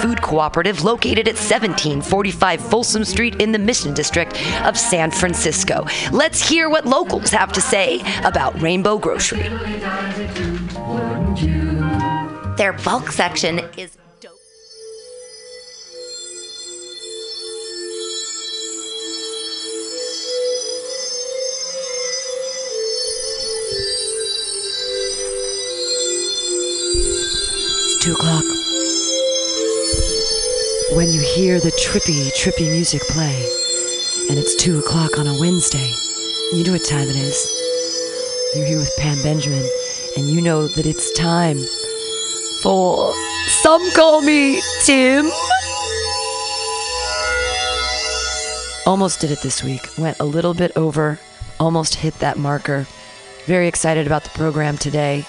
food cooperative located at 1745 Folsom Street in the Mission District of San Francisco. Let's hear what locals have to say about Rainbow Grocery. Their bulk section is dope. It's two o'clock. When you hear the trippy, trippy music play, and it's two o'clock on a Wednesday, you know what time it is. You're here with Pam Benjamin, and you know that it's time for Some Call Me Tim. Almost did it this week. Went a little bit over, almost hit that marker. Very excited about the program today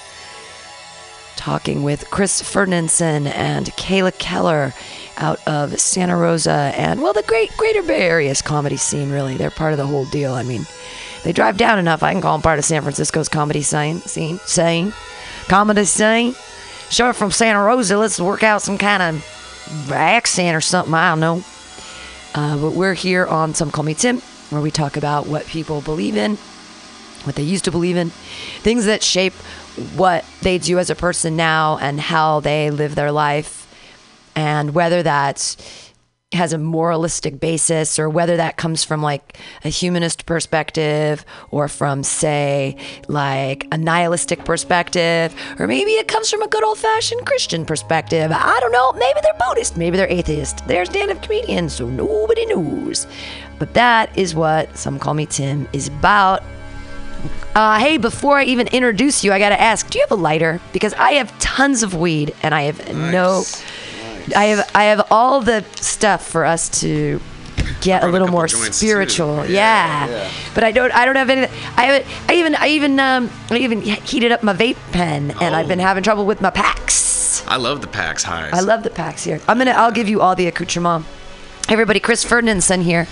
talking with Chris Ferdinandson and Kayla Keller out of Santa Rosa and well the great greater Bay Area's comedy scene really. They're part of the whole deal. I mean they drive down enough. I can call them part of San Francisco's comedy scene scene scene comedy scene. Sure from Santa Rosa let's work out some kind of accent or something. I don't know. Uh, but we're here on Some Call Me Tim where we talk about what people believe in what they used to believe in, things that shape what they do as a person now and how they live their life, and whether that has a moralistic basis or whether that comes from like a humanist perspective or from say like a nihilistic perspective or maybe it comes from a good old-fashioned christian perspective. I don't know. Maybe they're buddhist. Maybe they're atheist. They're stand-up comedians so nobody knows. But that is what some call me tim is about. Uh, hey, before I even introduce you, I gotta ask: Do you have a lighter? Because I have tons of weed, and I have no. I have I have all the stuff for us to get a brought a little more spiritual. Yeah, Yeah, yeah. but I don't I don't have any. I have, I even I even um I even heated up my vape pen, and I've Oh. been having trouble with my packs. I love the packs highs. I love the packs here. I'm gonna I'll give you all the accoutrement. Everybody, Chris Ferdinandson here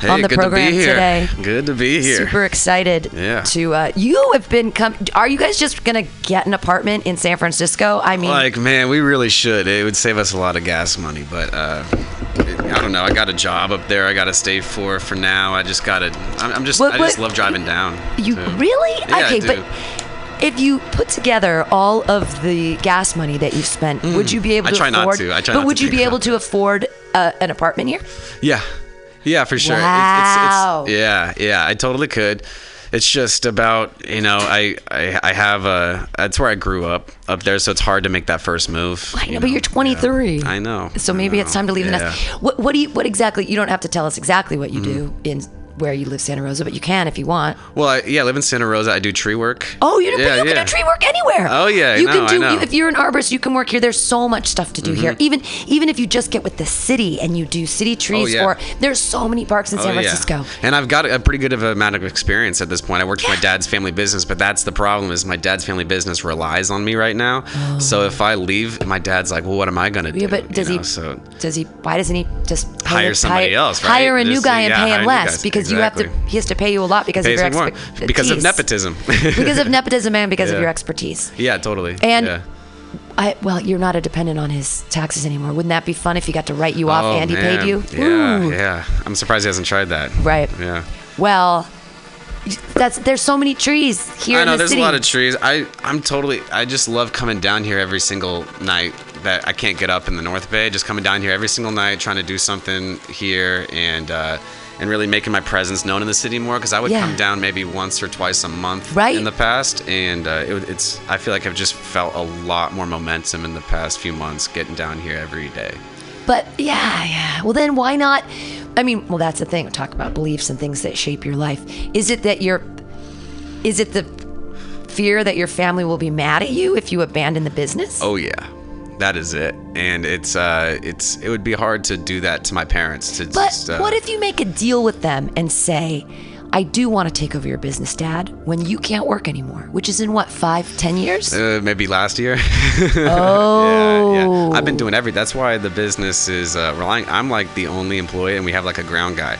Hey, on the good program to be here. today. Good to be here. Super excited Yeah. to uh, you have been come. Are you guys just gonna get an apartment in San Francisco? I mean, Like, man, we really should. It would save us a lot of gas money, but uh, I don't know. I got a job up there. I got to stay for for now. I just got to. I'm, I'm just. What- I just love driving down. you too. really? Yeah, I okay, do. but if you put together all of the gas money that you've spent, would you be able Mm. I to try not afford? to. I try but not would to you be able to afford uh, an apartment here? Yeah, yeah, for sure. Wow. It's, it's, yeah, yeah, I totally could. It's just about you know I I, I have a that's where I grew up up there, so it's hard to make that first move. I you know, but you're 23. I know. So maybe it's time to leave the Yeah. nest. What, what do you? What exactly? You don't have to tell us exactly what you do Mm-hmm. in where you live, Santa Rosa, but you can if you want. Well, I, yeah, I live in Santa Rosa. I do tree work. Oh, you, yeah, you yeah. can do tree work anywhere. Oh, yeah, you know, can do. Mm-hmm. If you're an arborist, you can work here. There's so much stuff to do here. Even even if you just get with the city and you do city trees, Oh, yeah. or there's so many parks in Oh, San yeah. Francisco. And I've got a pretty good of amount of experience at this point. I worked for my dad's family business, but that's the problem is my dad's family business relies on me right now. So if I leave, my dad's like, well, what am I going to do? Oh. Yeah, but You does he? know, So Does he? Why doesn't he just Hire somebody hire, else, right? Hire a new Just, guy and pay him less guys. Because you have to. He has to pay you a lot because of your expertise. Because of nepotism. because of nepotism and because of your expertise. yeah, totally. And yeah. I, well, you're not a dependent on his taxes anymore. Wouldn't that be fun if he got to write you off Oh, and he man. paid you? Yeah, Ooh. yeah. I'm surprised he hasn't tried that. Right. Yeah. Well, that's there's so many trees here I know the there's city. a lot of trees. I I'm totally. I just love coming down here every single night that I can't get up in the North Bay. Just coming down here every single night, trying to do something here and. uh and really making my presence known in the city more because I would Yeah. come down maybe once or twice a month Right. in the past, and uh, it, it's I feel like I've just felt a lot more momentum in the past few months getting down here every day. But yeah, yeah. Well, then why not? I mean, well, that's the thing. We talk about beliefs and things that shape your life. Is it that you're? Is it the fear that your family will be mad at you if you abandon the business? Oh yeah, that is it. And it's uh, it's it would be hard to do that to my parents. To But just, uh, what if you make a deal with them and say, I do want to take over your business, Dad, when you can't work anymore, which is in what, five, ten years? Uh, maybe last year. oh. yeah, yeah. I've been doing every. That's why the business is uh, relying. I'm like the only employee, and we have like a ground guy.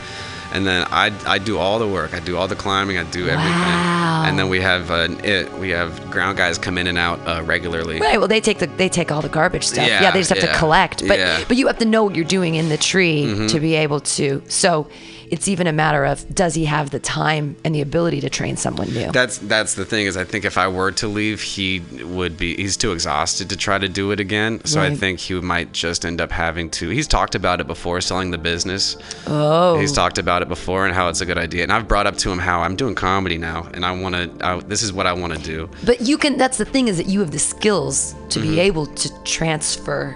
And then I I do all the work. I do all the climbing. I do everything. Wow. And then we have uh, it. We have ground guys come in and out uh, regularly. Right. Well, they take the they take all the garbage stuff. Yeah, Yeah, they just have to yeah, collect. But yeah. Mm-hmm. but you have to know what you're doing in the tree to be able to. So it's even a matter of does he have the time and the ability to train someone new? That's that's the thing is I think if I were to leave, he would be he's too exhausted to try to do it again. So I think he might just end up having to. He's talked about it before, selling the business. oh. He's talked about it before and how it's a good idea. And I've brought up to him how I'm doing comedy now, and I want to. This is what I want to do. But you can. That's the thing is that you have the skills to be able to transfer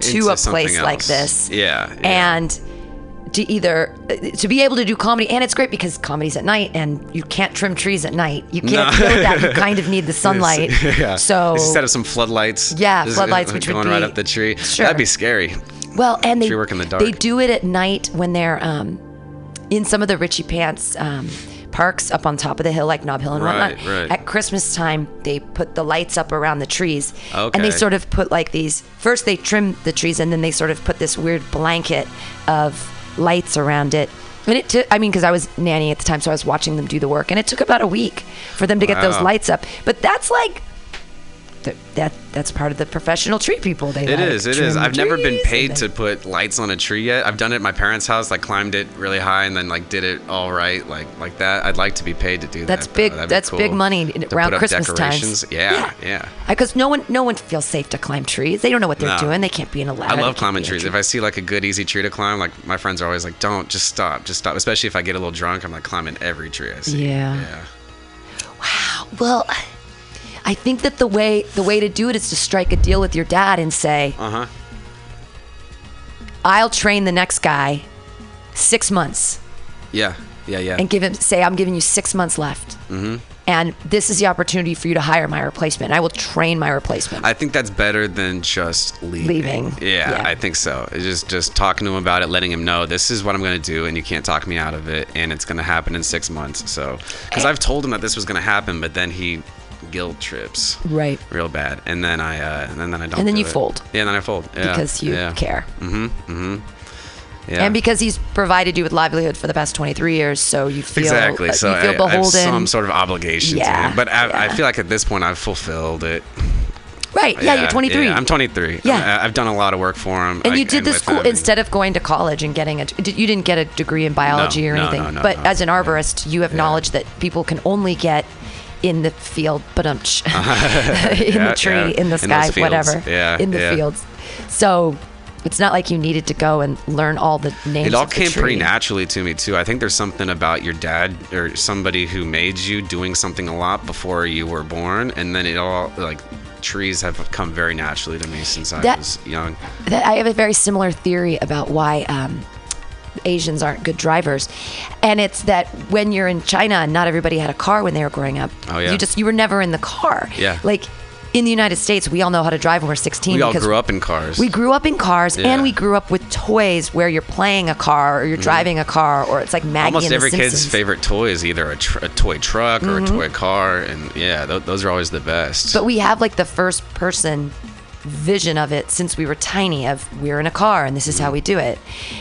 to Mm-hmm. Into a place like this. Yeah, yeah. And to either to be able to do comedy, and it's great because comedy's at night, and you can't trim trees at night. You can't No. deal with that. You kind of need the sunlight. yeah. So set up some floodlights. Yeah, Just, floodlights, uh, which would going right up the tree. Sure. That'd be scary. Well, and they work in the dark. they do it at night when they're um, in some of the Richie Pants um, parks up on top of the hill, like Nob Hill and Right, whatnot. right. At Christmas time, they put the lights up around the trees, and they sort of put like these. First, they trim the trees, and then they sort of put this weird blanket of lights around it. And it took, I mean, because I was nanny at the time, so I was watching them do the work, and it took about a week for them to get those lights up. But that's like. Th- That that's part of the professional tree people. They It like is. It is. I've never been paid to put lights on a tree yet. I've done it at my parents' house. Like climbed it really high and then like did it all right, like like that. I'd like to be paid to do That's that. big- though. That'd that's big money around Christmas times. Yeah, yeah. Because no one, no one feels safe to climb trees. They don't know what they're No. doing. They can't be in a ladder. I love climbing be in a trees. tree. If I see like a good easy tree to climb, like my friends are always like, "Don't just stop, just stop." Especially if I get a little drunk, I'm like climbing every tree I see. Yeah. Yeah. Wow. Well, I think that the way the way to do it is to strike a deal with your dad and say, Uh huh. "I'll train the next guy six months," Yeah. Yeah. Yeah. and give him say, "I'm giving you six months left." Mm-hmm. And this is the opportunity for you to hire my replacement. I will train my replacement. I think that's better than just leaving. Leaving. Yeah, Yeah. I think so. It's just just talking to him about it, letting him know this is what I'm going to do, and you can't talk me out of it, and it's going to happen in six months. So, because I've told him that this was going to happen, but then he guilt trips right. real bad, and then I uh, and then I don't. And then you it. fold. Yeah, and then I fold. Yeah, Because you yeah. care. Mm-hmm. Mm-hmm. Yeah. And because he's provided you with livelihood for the past 23 years, so you feel Exactly. uh, So you feel I, I have some sort of obligation to Yeah, him. But I, I feel like at this point I've fulfilled it. right? Yeah, you're 23. Yeah, I'm 23. Yeah. I, I've done a lot of work for him. And I- you did this school instead of going to college and getting a. You didn't get a degree in biology or no, anything, no, no, but as an arborist, you have Yeah. knowledge that people can only get in the field, but um, in Yeah, the tree, yeah. in the sky, fields. whatever. Yeah, in the fields. So it's not like you needed to go and learn all the names. It all came pretty naturally to me too. I think there's something about your dad or somebody who made you doing something a lot before you were born, and then it all like trees have come very naturally to me since I was young. that I have a very similar theory about why um, Asians aren't good drivers, and it's that when you're in China, not everybody had a car when they were growing up. Oh, yeah. You just you were never in the car. Yeah. Like in the United States, we all know how to drive when we're 16. We all grew up in cars. We grew up in cars, Yeah. and we grew up with toys where you're playing a car or you're driving a car, or it's like Maggie Mm-hmm. Almost every kid's favorite toy is either a, tr- a toy truck or Mm-hmm. a toy car, and yeah, th- those are always the best. But we have like the first person vision of it since we were tiny of we're in a car and this is how we do it.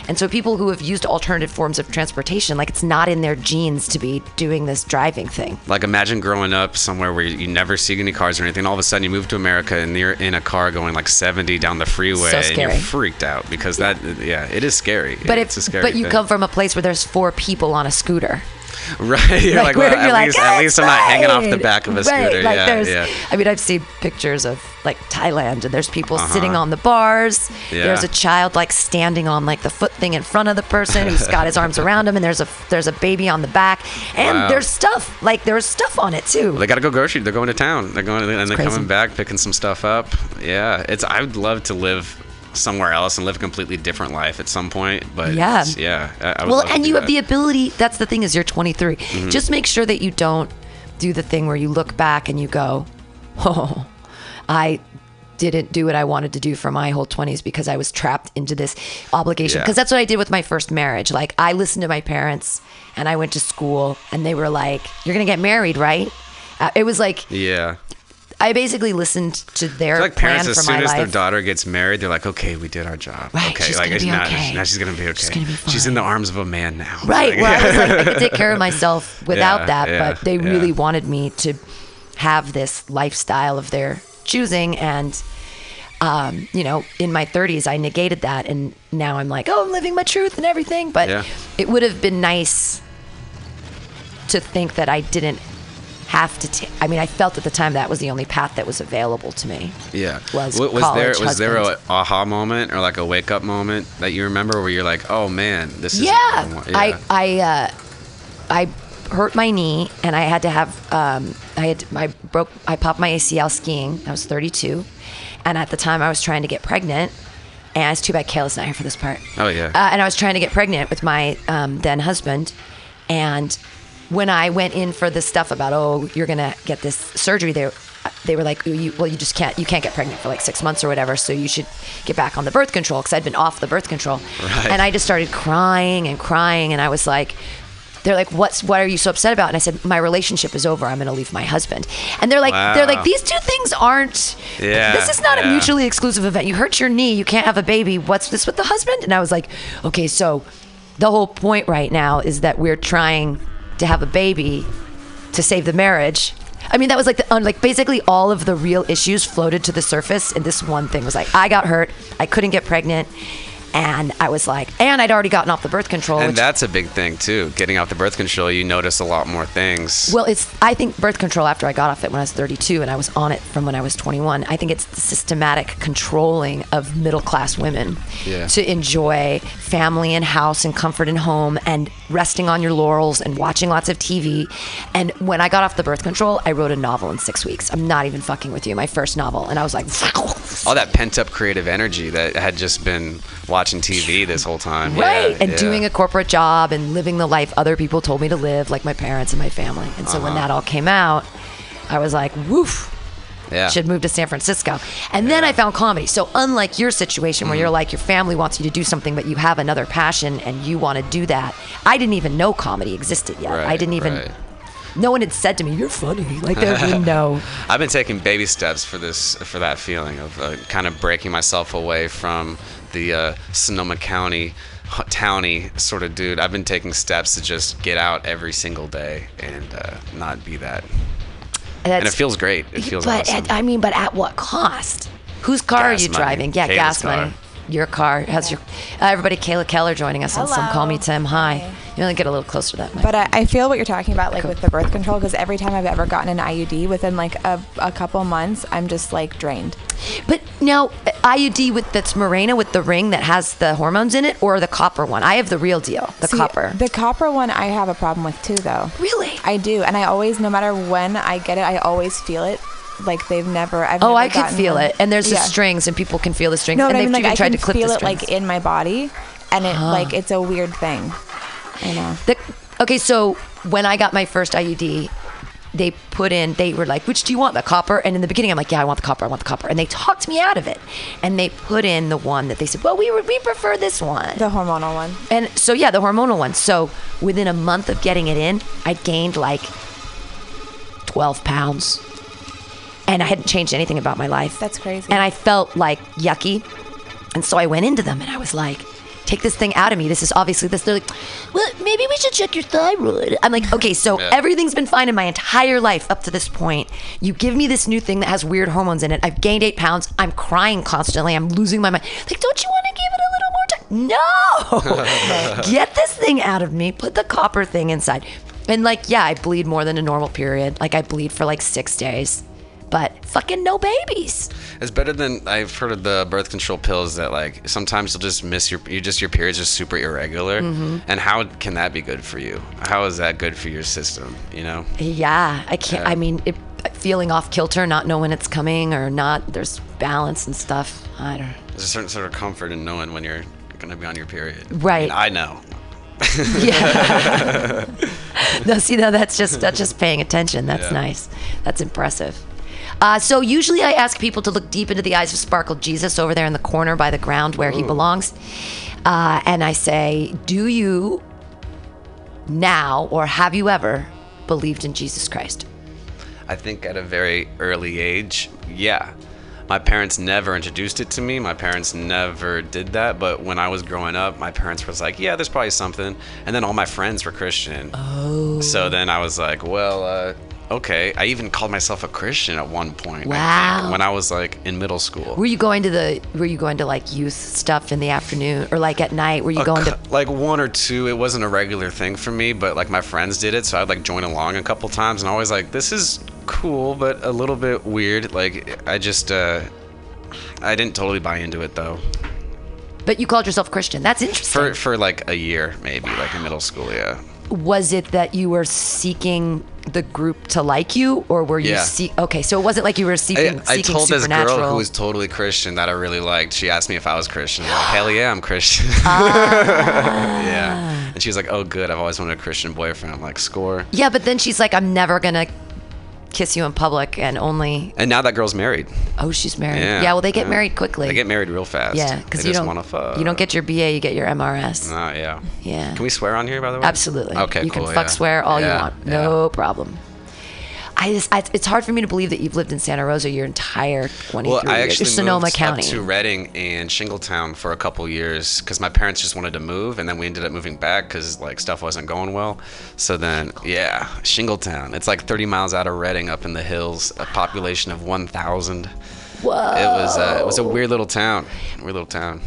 And so people who have used alternative forms of transportation, like it's not in their genes to be doing this driving thing. Like imagine growing up somewhere where you never see any cars or anything. All of a sudden you move to America and you're in a car going like 70 down the freeway So and you're freaked out because that yeah, it is scary. But it's if a scary but you thing. come from a place where there's four people on a scooter. right. You're Like, like, well, you're at like, least at least I'm not hanging off the back of a Right, scooter. Like yeah, there's, yeah. I mean, I've seen pictures of like Thailand, and there's people sitting on the bars. Uh-huh. Yeah. There's a child like standing on like the foot thing in front of the person who's got his arms around him, and there's a there's a baby on the back, and Wow. there's stuff like there's stuff on it too. They got to go grocery. They're going to town. They're going and they're crazy. coming back, picking some stuff up. Yeah, it's. I would love to live somewhere else and live a completely different life at some point. But Yeah. yeah. I, I well, and you have the ability. That's the thing is you're 23. Mm-hmm. Just make sure that you don't do the thing where you look back and you go, "Oh, I didn't do what I wanted to do for my whole 20s because I was trapped into this obligation." Yeah. Because that's what I did with my first marriage. Like I listened to my parents and I went to school and they were like, "You're going to get married, right?" Uh, it was like Yeah. I basically listened to their like parents, as soon as life. their daughter gets married, they're like, "Okay, we did our job. Right, okay, she's like gonna be now, okay. now she's gonna be okay. She's gonna be She's in the arms of a man now." Right, Like- where I was like, I could take care of myself without Yeah, that, yeah, but they yeah. really wanted me to have this lifestyle of their choosing. And, um, you know, in my 30s, I negated that. And now I'm like, oh, I'm living my truth and everything. But Yeah. it would have been nice to think that I didn't have to take, I mean, I felt at the time that was the only path that was available to me. Yeah. was Wa- was there was there a aha moment or like a wake up moment that you remember where you're like, "Oh man, this is yeah. I. I I uh, I hurt my knee and I had to have um, I had I broke I popped my ACL skiing. I was 32, and at the time I was trying to get pregnant. And it's too bad Kayla's not here for this part. Oh, yeah. Uh, and I was trying to get pregnant with my um, then husband, and when I went in for the stuff about oh you're gonna get this surgery, they they were like you, well you just can't you can't get pregnant for like six months or whatever, so you should get back on the birth control because I'd been off the birth control, Right. and I just started crying and crying, and I was like. They're like, "What's what are you so upset about?" And I said, "My relationship is over. I'm going to leave my husband." And they're like, "They're like, these two things aren't. Yeah, this is not a mutually exclusive event. You hurt your knee, you can't have a baby. What's this with the husband?" And I was like, "Okay, so the whole point right now is that we're trying to have a baby to save the marriage." I mean, that was like the, like basically all of the real issues floated to the surface, and this one thing was like, I got hurt, I couldn't get pregnant, and I was like, and I'd already gotten off the birth control. and that's a big thing too. Getting off the birth control, you notice a lot more things. Well, it's I think birth control after I got off it when I was 32 and I was on it from when I was 21. I think it's the systematic controlling of middle class women Yeah. to enjoy family and house and comfort and home and resting on your laurels and watching lots of TV. And when I got off the birth control, I wrote a novel in 6 weeks. I'm not even fucking with you, my first novel, and I was like all that pent up creative energy that had just been watching TV this whole time. Right. Yeah, and yeah. doing a corporate job and living the life other people told me to live, like my parents and my family. And so when Uh-huh. that all came out, I was like, woof. Yeah. Should move to San Francisco. And then I found comedy. So, unlike your situation Mm. where you're like, your family wants you to do something, but you have another passion and you want to do that, I didn't even know comedy existed yet. I didn't even, right. No one had said to me, you're funny. Like, they didn't know. I've been taking baby steps for this, for that feeling of uh, kind of breaking myself away from the uh, Sonoma County, towny sort of dude. I've been taking steps to just get out every single day and uh, not be that. And it feels great. It feels but awesome. at, I mean, but at what cost? Whose car Gas are you money. driving? Yeah, gas car. Your car has your. Uh, everybody, Kayla Keller joining us on some Call Me Tim. Hi. You only get a little closer to that. mic. But I, I feel what you're talking about, like with the birth control, because every time I've ever gotten an IUD, within like a, a couple months, I'm just like drained. But now, uh, IUD with that's Mirena with the ring that has the hormones in it, or the copper one? I have the real deal, the See, copper. The copper one, I have a problem with too, though. really? I do, and I always, no matter when I get it, I always feel it. Like they've never. I've oh, never I could gotten feel it. And there's the strings, and people can feel the strings. No, and I mean, like I can to clip feel it like in my body, and it like it's a weird thing. I know. The, okay, so when I got my first IUD, they put in, they were like, which do you want, the copper? And in the beginning, I'm like, yeah, I want the copper, I want the copper. And they talked me out of it. And they put in the one that they said, well, we, we prefer this one. The hormonal one. and so, yeah, the hormonal one. So within a month of getting it in, I gained like 12 pounds. And I hadn't changed anything about my life. That's crazy. And I felt like yucky. And so I went into them and I was like, take this thing out of me. This is obviously this. They're like, well, maybe we should check your thyroid. I'm like, okay, so Yeah. everything's been fine in my entire life up to this point. You give me this new thing that has weird hormones in it. I've gained eight pounds. I'm crying constantly. I'm losing my mind. Like, don't you want to give it a little more time? No. Get this thing out of me. Put the copper thing inside. And like, yeah, I bleed more than a normal period. Like, I bleed for like six days. But fucking no babies. It's better than I've heard of the birth control pills that like sometimes you'll just miss your you just your periods are super irregular. Mm-hmm. And how can that be good for you? How is that good for your system? You know? Yeah, I can't. I mean, it, feeling off kilter, not knowing it's coming or not. There's balance and stuff. I don't. There's a certain sort of comfort in knowing when you're gonna be on your period. Right. I, mean, I know. Yeah. no, see, no, that's just that's just paying attention. That's Yeah. nice. That's impressive. Uh, so usually I ask people to look deep into the eyes of Sparkle Jesus over there in the corner by the ground where he belongs, uh, and I say, "Do you now or have you ever believed in Jesus Christ?" I think at a very early age, yeah. My parents never introduced it to me. My parents never did that. But when I was growing up, my parents was like, "Yeah, there's probably something." And then all my friends were Christian. Oh. So then I was like, "Well, uh, okay." I even called myself a Christian at one point. I Wow. think, when I was like in middle school. Were you going to the? Were you going to like youth stuff in the afternoon or like at night? Were you A going to? like one or two. It wasn't a regular thing for me, but like my friends did it, so I'd like join along a couple times, and I was like, "This is cool, but a little bit weird." Like I just, uh, I didn't totally buy into it though. But you called yourself Christian. That's interesting. For for like a year, maybe, like in middle school, yeah. Was it that you were seeking the group to like you, or were you Yeah. Okay, so it wasn't like you were I, seeking. I seeking told this girl who was totally Christian that I really liked. She asked me if I was Christian. I'm like, hell yeah, I'm Christian. Ah. yeah. And she was like, oh, good. I've always wanted a Christian boyfriend. I'm like, score. Yeah, but then she's like, I'm never gonna kiss you in public, and only. And now that girl's married. Oh, she's married. Yeah. Yeah, well, they get yeah. married quickly. They get married real fast. Yeah, because you just don't. wanna fuck. You don't get your BA, you get your MRS. Oh, ah, yeah. Yeah. Can we swear on here, by the way? Absolutely. Okay, You cool, can fuck yeah. swear all you want. No problem. I just, I, it's hard for me to believe that you've lived in Santa Rosa your entire 23 Well, I years. actually Sonoma moved County. up to Redding and Shingletown for a couple years because my parents just wanted to move, and then we ended up moving back because like stuff wasn't going well. So then, yeah, Shingletown. It's like 30 miles out of Redding, up in the hills, a population of 1,000. Whoa. It was uh, it was a weird little town. Weird little town.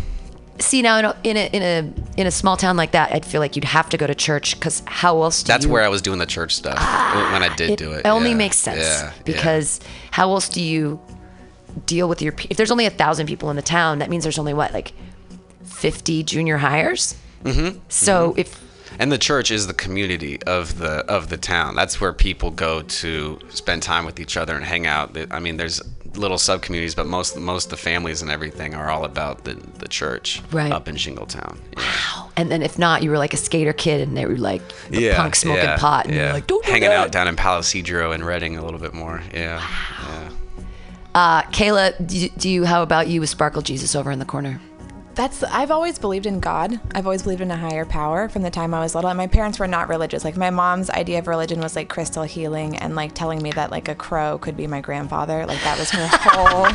See now in a, in a in a in a small town like that, I'd feel like you'd have to go to church because how else? Do That's you, where I was doing the church stuff when I did do it. It only yeah. makes sense Yeah, yeah. because how else do you deal with your? If there's only a thousand people in the town, that means there's only what like fifty junior hires. Mm-hmm. So if And the church is the community of the of the town. That's where people go to spend time with each other and hang out. I mean, there's little sub communities, but most most of the families and everything are all about the the church Right. up in Shingletown. Yeah. and then if not, you were like a skater kid and they were like the punk smoking yeah, pot and yeah. you're like don't do hanging that. out down in Palo Cedro and Redding a little bit more. Yeah, Wow. yeah. Uh, Kayla, do, do you? How about you with Sparkle Jesus over in the corner? That's I've always believed in God. I've always believed in a higher power from the time I was little. And my parents were not religious. Like my mom's idea of religion was like crystal healing and like telling me that like a crow could be my grandfather. Like that was her whole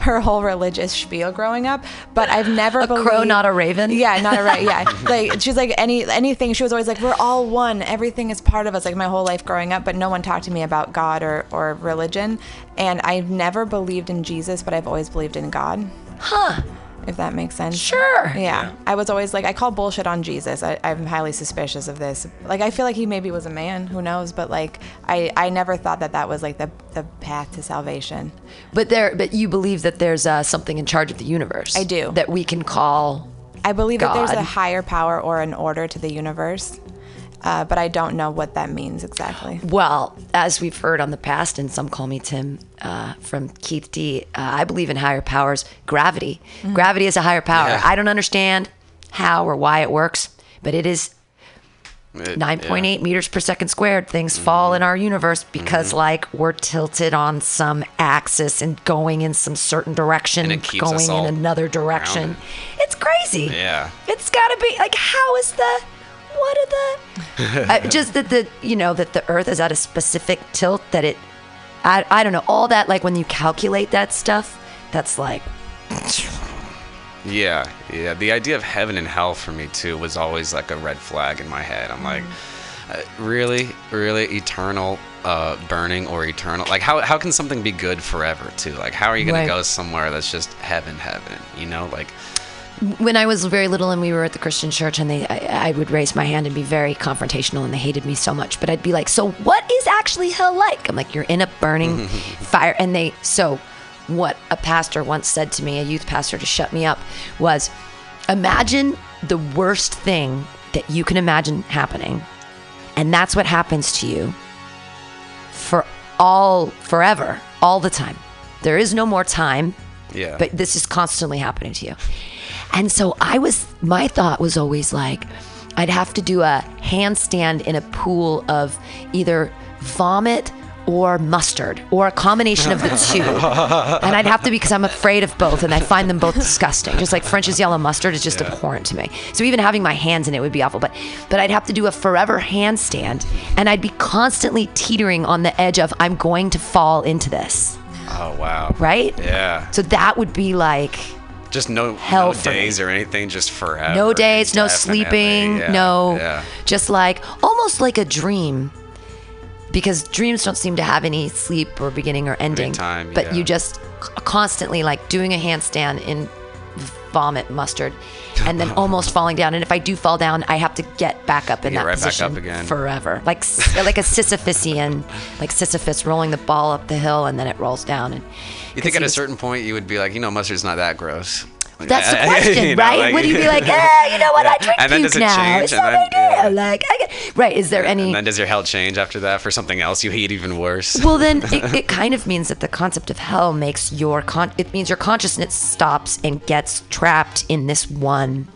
her whole religious spiel growing up. But I've never A crow, not a raven. Yeah, not a raven. Yeah, like she's like any anything. She was always like, we're all one. Everything is part of us. Like my whole life growing up, but no one talked to me about God or or religion. And I've never believed in Jesus, but I've always believed in God. Huh? If that makes sense. Sure. Yeah. I was always like, I call bullshit on Jesus. I, I'm highly suspicious of this. Like, I feel like he maybe was a man. Who knows? But like, I, I never thought that that was like the, the path to salvation. But there, but you believe that there's uh, something in charge of the universe. I do. That we can call. I believe that there's a higher power or an order to the universe. Uh, but I don't know what that means exactly. Well, as we've heard on the past, and some call me Tim uh, from Keith D. Uh, I believe in higher powers. Gravity. Gravity is a higher power. Yeah. I don't understand how or why it works, but it is It- 9.8 yeah. meters per second squared. Things fall in our universe because, Mm-hmm. like, we're tilted on some axis and going in some certain direction, And it keeps us going all in another direction. grounded. It's crazy. Yeah. It's got to be like, how is the. What are the. uh, just that the, you know, that the earth is at a specific tilt that it. I, I don't know. All that, like, when you calculate that stuff, that's like. Yeah, yeah. The idea of heaven and hell for me too was always like a red flag in my head. I'm like, uh, really, really eternal uh, burning or eternal? Like, how how can something be good forever too? Like, how are you gonna Right. go somewhere that's just heaven, heaven? You know, like, when I was very little and we were at the Christian church and they I, I would raise my hand and be very confrontational and they hated me so much but I'd be like so what is actually hell like I'm like you're in a burning fire and they so what a pastor once said to me a youth pastor to shut me up was imagine the worst thing that you can imagine happening and that's what happens to you for all forever all the time there is no more time yeah. but this is constantly happening to you. And so I was, my thought was always like, I'd have to do a handstand in a pool of either vomit or mustard or a combination of the two. and I'd have to because I'm afraid of both and I find them both disgusting. Just like French's yellow mustard is just abhorrent to me. So even having my hands in it would be awful. But but I'd have to do a forever handstand and I'd be constantly teetering on the edge of I'm going to fall into this. Oh wow. Right? Yeah. So that would be like Just no, Hell no for me. days or anything, just forever. no days, no sleeping, Yeah, no, Yeah. just like almost like a dream. Because dreams don't seem to have any sleep or beginning or ending. time, but yeah. you just constantly like doing a handstand in vomit mustard and then almost falling down. And if I do fall down, I have to get back up in that right back position up again. forever. Like like a Sisyphusian, like Sisyphus rolling the ball up the hill and then it rolls down. And You think at a certain point you would be like, you know, mustard's not that gross. That's the You question, know, right? like- Would you be like, eh, you know what? I drink And then does it now. change? It's And no then- yeah. Like, I get, right? Is there any? And then does your hell change after that for something else you hate even worse? well, then it, it kind of means that the concept of hell makes your con. It means your consciousness stops and gets trapped in this one.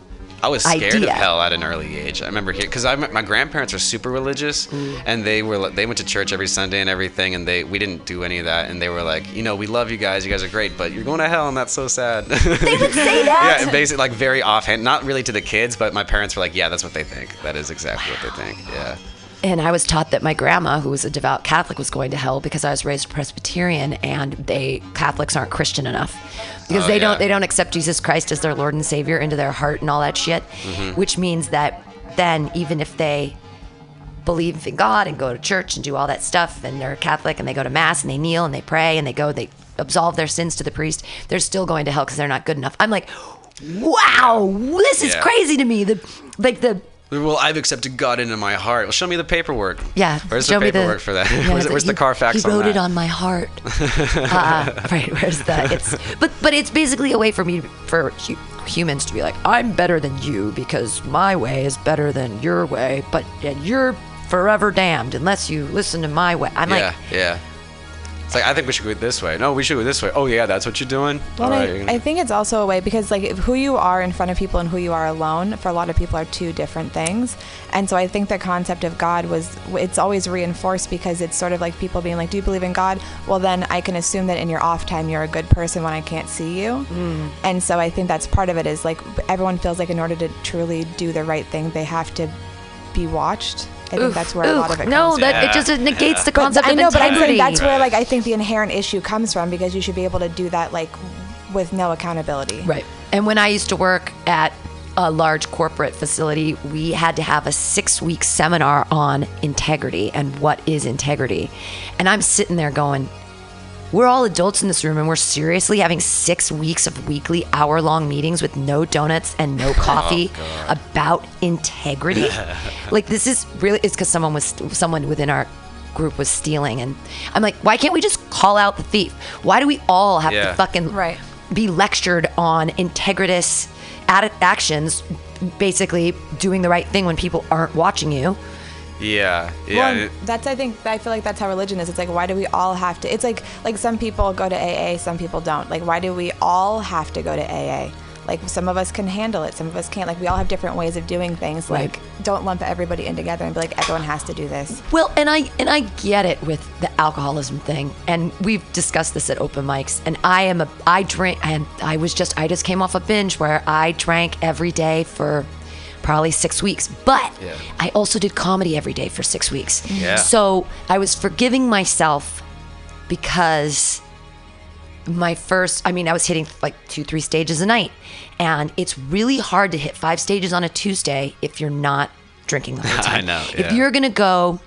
I was scared idea. of hell at an early age. I remember here because my grandparents were super religious, Mm. and they were they went to church every Sunday and everything, and they we didn't do any of that, and they were like, you know, we love you guys, you guys are great, but you're going to hell, and that's so sad. They would say that? yeah, basically like very offhand, not really to the kids, but my parents were like, yeah, that's what they think. That is exactly what they think. Yeah. And I was taught that my grandma, who was a devout Catholic, was going to hell because I was raised Presbyterian, and they Catholics aren't Christian enough because Oh, they yeah. don't they don't accept Jesus Christ as their Lord and Savior into their heart and all that shit. Mm-hmm. Which means that then even if they believe in God and go to church and do all that stuff, and they're Catholic and they go to mass and they kneel and they pray and they go they absolve their sins to the priest, they're still going to hell because they're not good enough. I'm like, wow, this is Yeah. crazy to me. The like the Well, I've accepted God into my heart. Well, show me the paperwork. Yeah, Where's the paperwork for that? yeah, where's where's the Carfax He wrote on it on my heart. uh, right, where's that? It's but but it's basically a way for me for hu- humans to be like, I'm better than you because my way is better than your way, but and you're forever damned unless you listen to my way. I'm yeah, like, yeah. It's like I think we should go this way. No, we should go this way. Oh yeah, that's what you're doing. Well, All I, gonna- I think it's also a way because like who you are in front of people and who you are alone for a lot of people are two different things, and so I think the concept of God was it's always reinforced because it's sort of like people being like, "Do you believe in God?" Well, then I can assume that in your off time you're a good person when I can't see you, mm. and so I think that's part of it is like everyone feels like in order to truly do the right thing they have to be watched. I think oof, that's where a lot of it no, comes from. that it just it negates the But concept I of know, but I'm integrity. saying that's where like I think the inherent issue comes from because you should be able to do that like with no accountability. Right. And when I used to work at a large corporate facility, we had to have a six week seminar on integrity and what is integrity. And I'm sitting there going, we're all adults in this room and we're seriously having six weeks of weekly hour long meetings with no donuts and no oh, coffee about integrity. like this is really it's because someone was someone within our group was stealing and I'm like, why can't we just call out the thief? Why do we all have Yeah. to fucking Right. be lectured on integritous ad- actions, basically doing the right thing when people aren't watching you. Yeah, yeah. Well, and and it- that's I think I feel like that's how religion is. It's like why do we all have to? It's like like some people go to AA, some people don't. Like why do we all have to go to AA? Like some of us can handle it, some of us can't. Like we all have different ways of doing things. Right. Like don't lump everybody in together and be like everyone has to do this. Well, and I and I get it with the alcoholism thing, and we've discussed this at open mics. And I am a I drink, and I was just I just came off a binge where I drank every day for probably six weeks. But Yeah. I also did comedy every day for six weeks. Yeah. So I was forgiving myself because my first i mean i was hitting like two three stages a night and it's really hard to hit five stages on a tuesday if you're not drinking the whole time. I know, if you're gonna go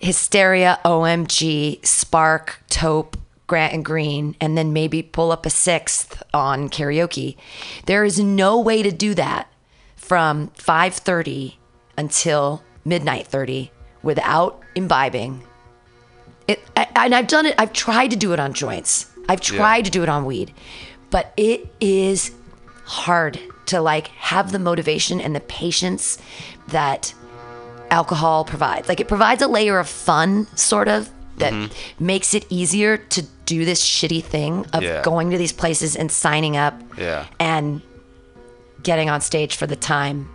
hysteria omg spark taupe grant and green and then maybe pull up a sixth on karaoke there is no way to do that from 5.30 until midnight 30 without imbibing it, I, and I've done it. I've tried to do it on joints. I've tried to do it on weed, but it is hard to like have the motivation and the patience that alcohol provides. Like it provides a layer of fun, sort of, that mm-hmm. makes it easier to do this shitty thing of Yeah. going to these places and signing up Yeah. and getting on stage for the time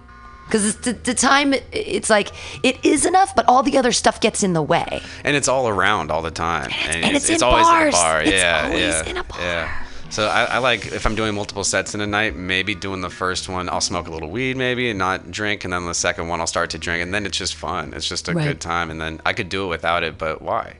Because the, the time, it's like, it is enough, but all the other stuff gets in the way. and it's all around all the time. it's- and it's in always in bars. a bar. It's yeah, always yeah, in a bar. Yeah. So I, I like if I'm doing multiple sets in a night, maybe doing the first one, I'll smoke a little weed maybe and not drink, and then the second one I'll start to drink, and then it's just fun. It's just a Right. good time, and then I could do it without it, but why?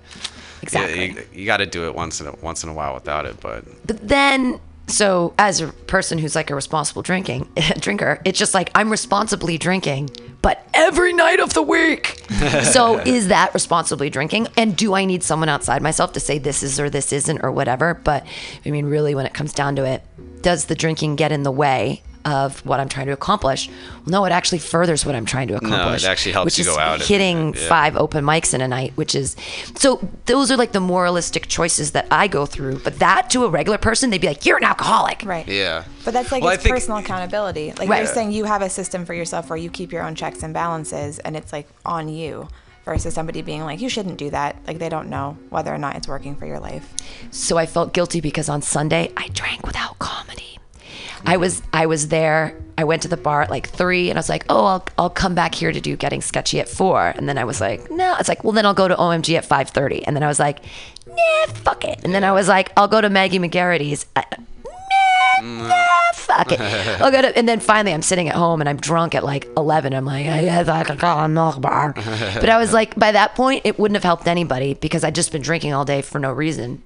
Exactly. Yeah, you, got to do it once in a, once in a while without it, but But then, so as a person who's like a responsible drinking drinker, it's just like I'm responsibly drinking, but every night of the week. so is that responsibly drinking? And do I need someone outside myself to say this is or this isn't or whatever? But I mean, really, when it comes down to it, does the drinking get in the way? Of what I'm trying to accomplish. No, it actually furthers what I'm trying to accomplish. No, It actually helps which you is go out and- Hitting yeah. five open mics in a night, which is so those are like the moralistic choices that I go through. But that to a regular person, they'd be like, You're an alcoholic. Right. yeah. But that's like Well, it's think- personal accountability. Like Right. you're saying, you have a system for yourself where you keep your own checks and balances, and it's like on you. Versus somebody being like, you shouldn't do that. Like they don't know whether or not it's working for your life. So I felt guilty because on Sunday I drank without comedy. I was I was there. I went to the bar at like three, and I was like, "Oh, I'll I'll come back here to do getting sketchy at 4. And then I was like, "No." It's like, "Well, then I'll go to OMG at 5:30." And then I was like, "Nah, fuck it." And then I was like, "I'll go to Maggie McGarry's." Uh, Nah, nah, fuck it. I'll go to, and then finally, I'm sitting at home and I'm drunk at like 11. I'm like, I could call a bar. But I was like, by that point, it wouldn't have helped anybody because I'd just been drinking all day for no reason.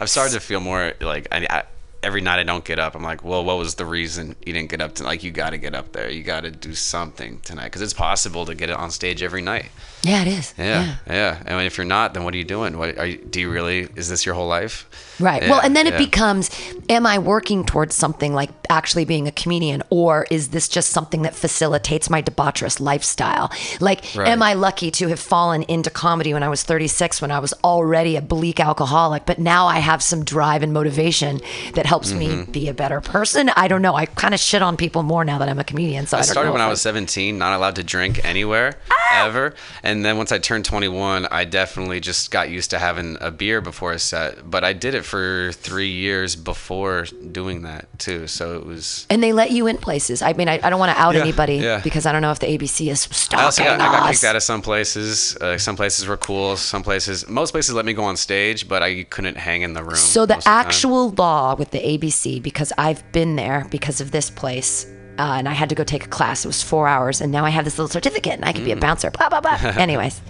I've started to feel more like I, I, every night I don't get up. I'm like, well, what was the reason you didn't get up? To, like, you got to get up there. You got to do something tonight because it's possible to get it on stage every night. Yeah, it is. Yeah, yeah. And if you're not, then what are you doing? What are you? Do you really? Is this your whole life? Right. Yeah, well, and then it yeah. becomes am I working towards something like actually being a comedian or is this just something that facilitates my debaucherous lifestyle? Like Right. am I lucky to have fallen into comedy when I was 36 when I was already a bleak alcoholic, but now I have some drive and motivation that helps me Mm-hmm. be a better person? I don't know. I kind of shit on people more now that I'm a comedian, so I, I started when I was 17, not allowed to drink anywhere Ah! Ever. And then once I turned 21, I definitely just got used to having a beer before a set. But I did it for three years before doing that too. So it was. and they let you in places. I mean, I, I don't want to out Yeah, anybody yeah. because I don't know if the ABC is I stalking also got, I got us. kicked out of some places. Uh, some places were cool. Some places, most places let me go on stage, but I couldn't hang in the room. So the most of time. actual law with the ABC, because I've been there because of this place, uh, and I had to go take a class. It was four hours, and now I have this little certificate, and I can be a Mm. bouncer. Blah blah blah. Anyways,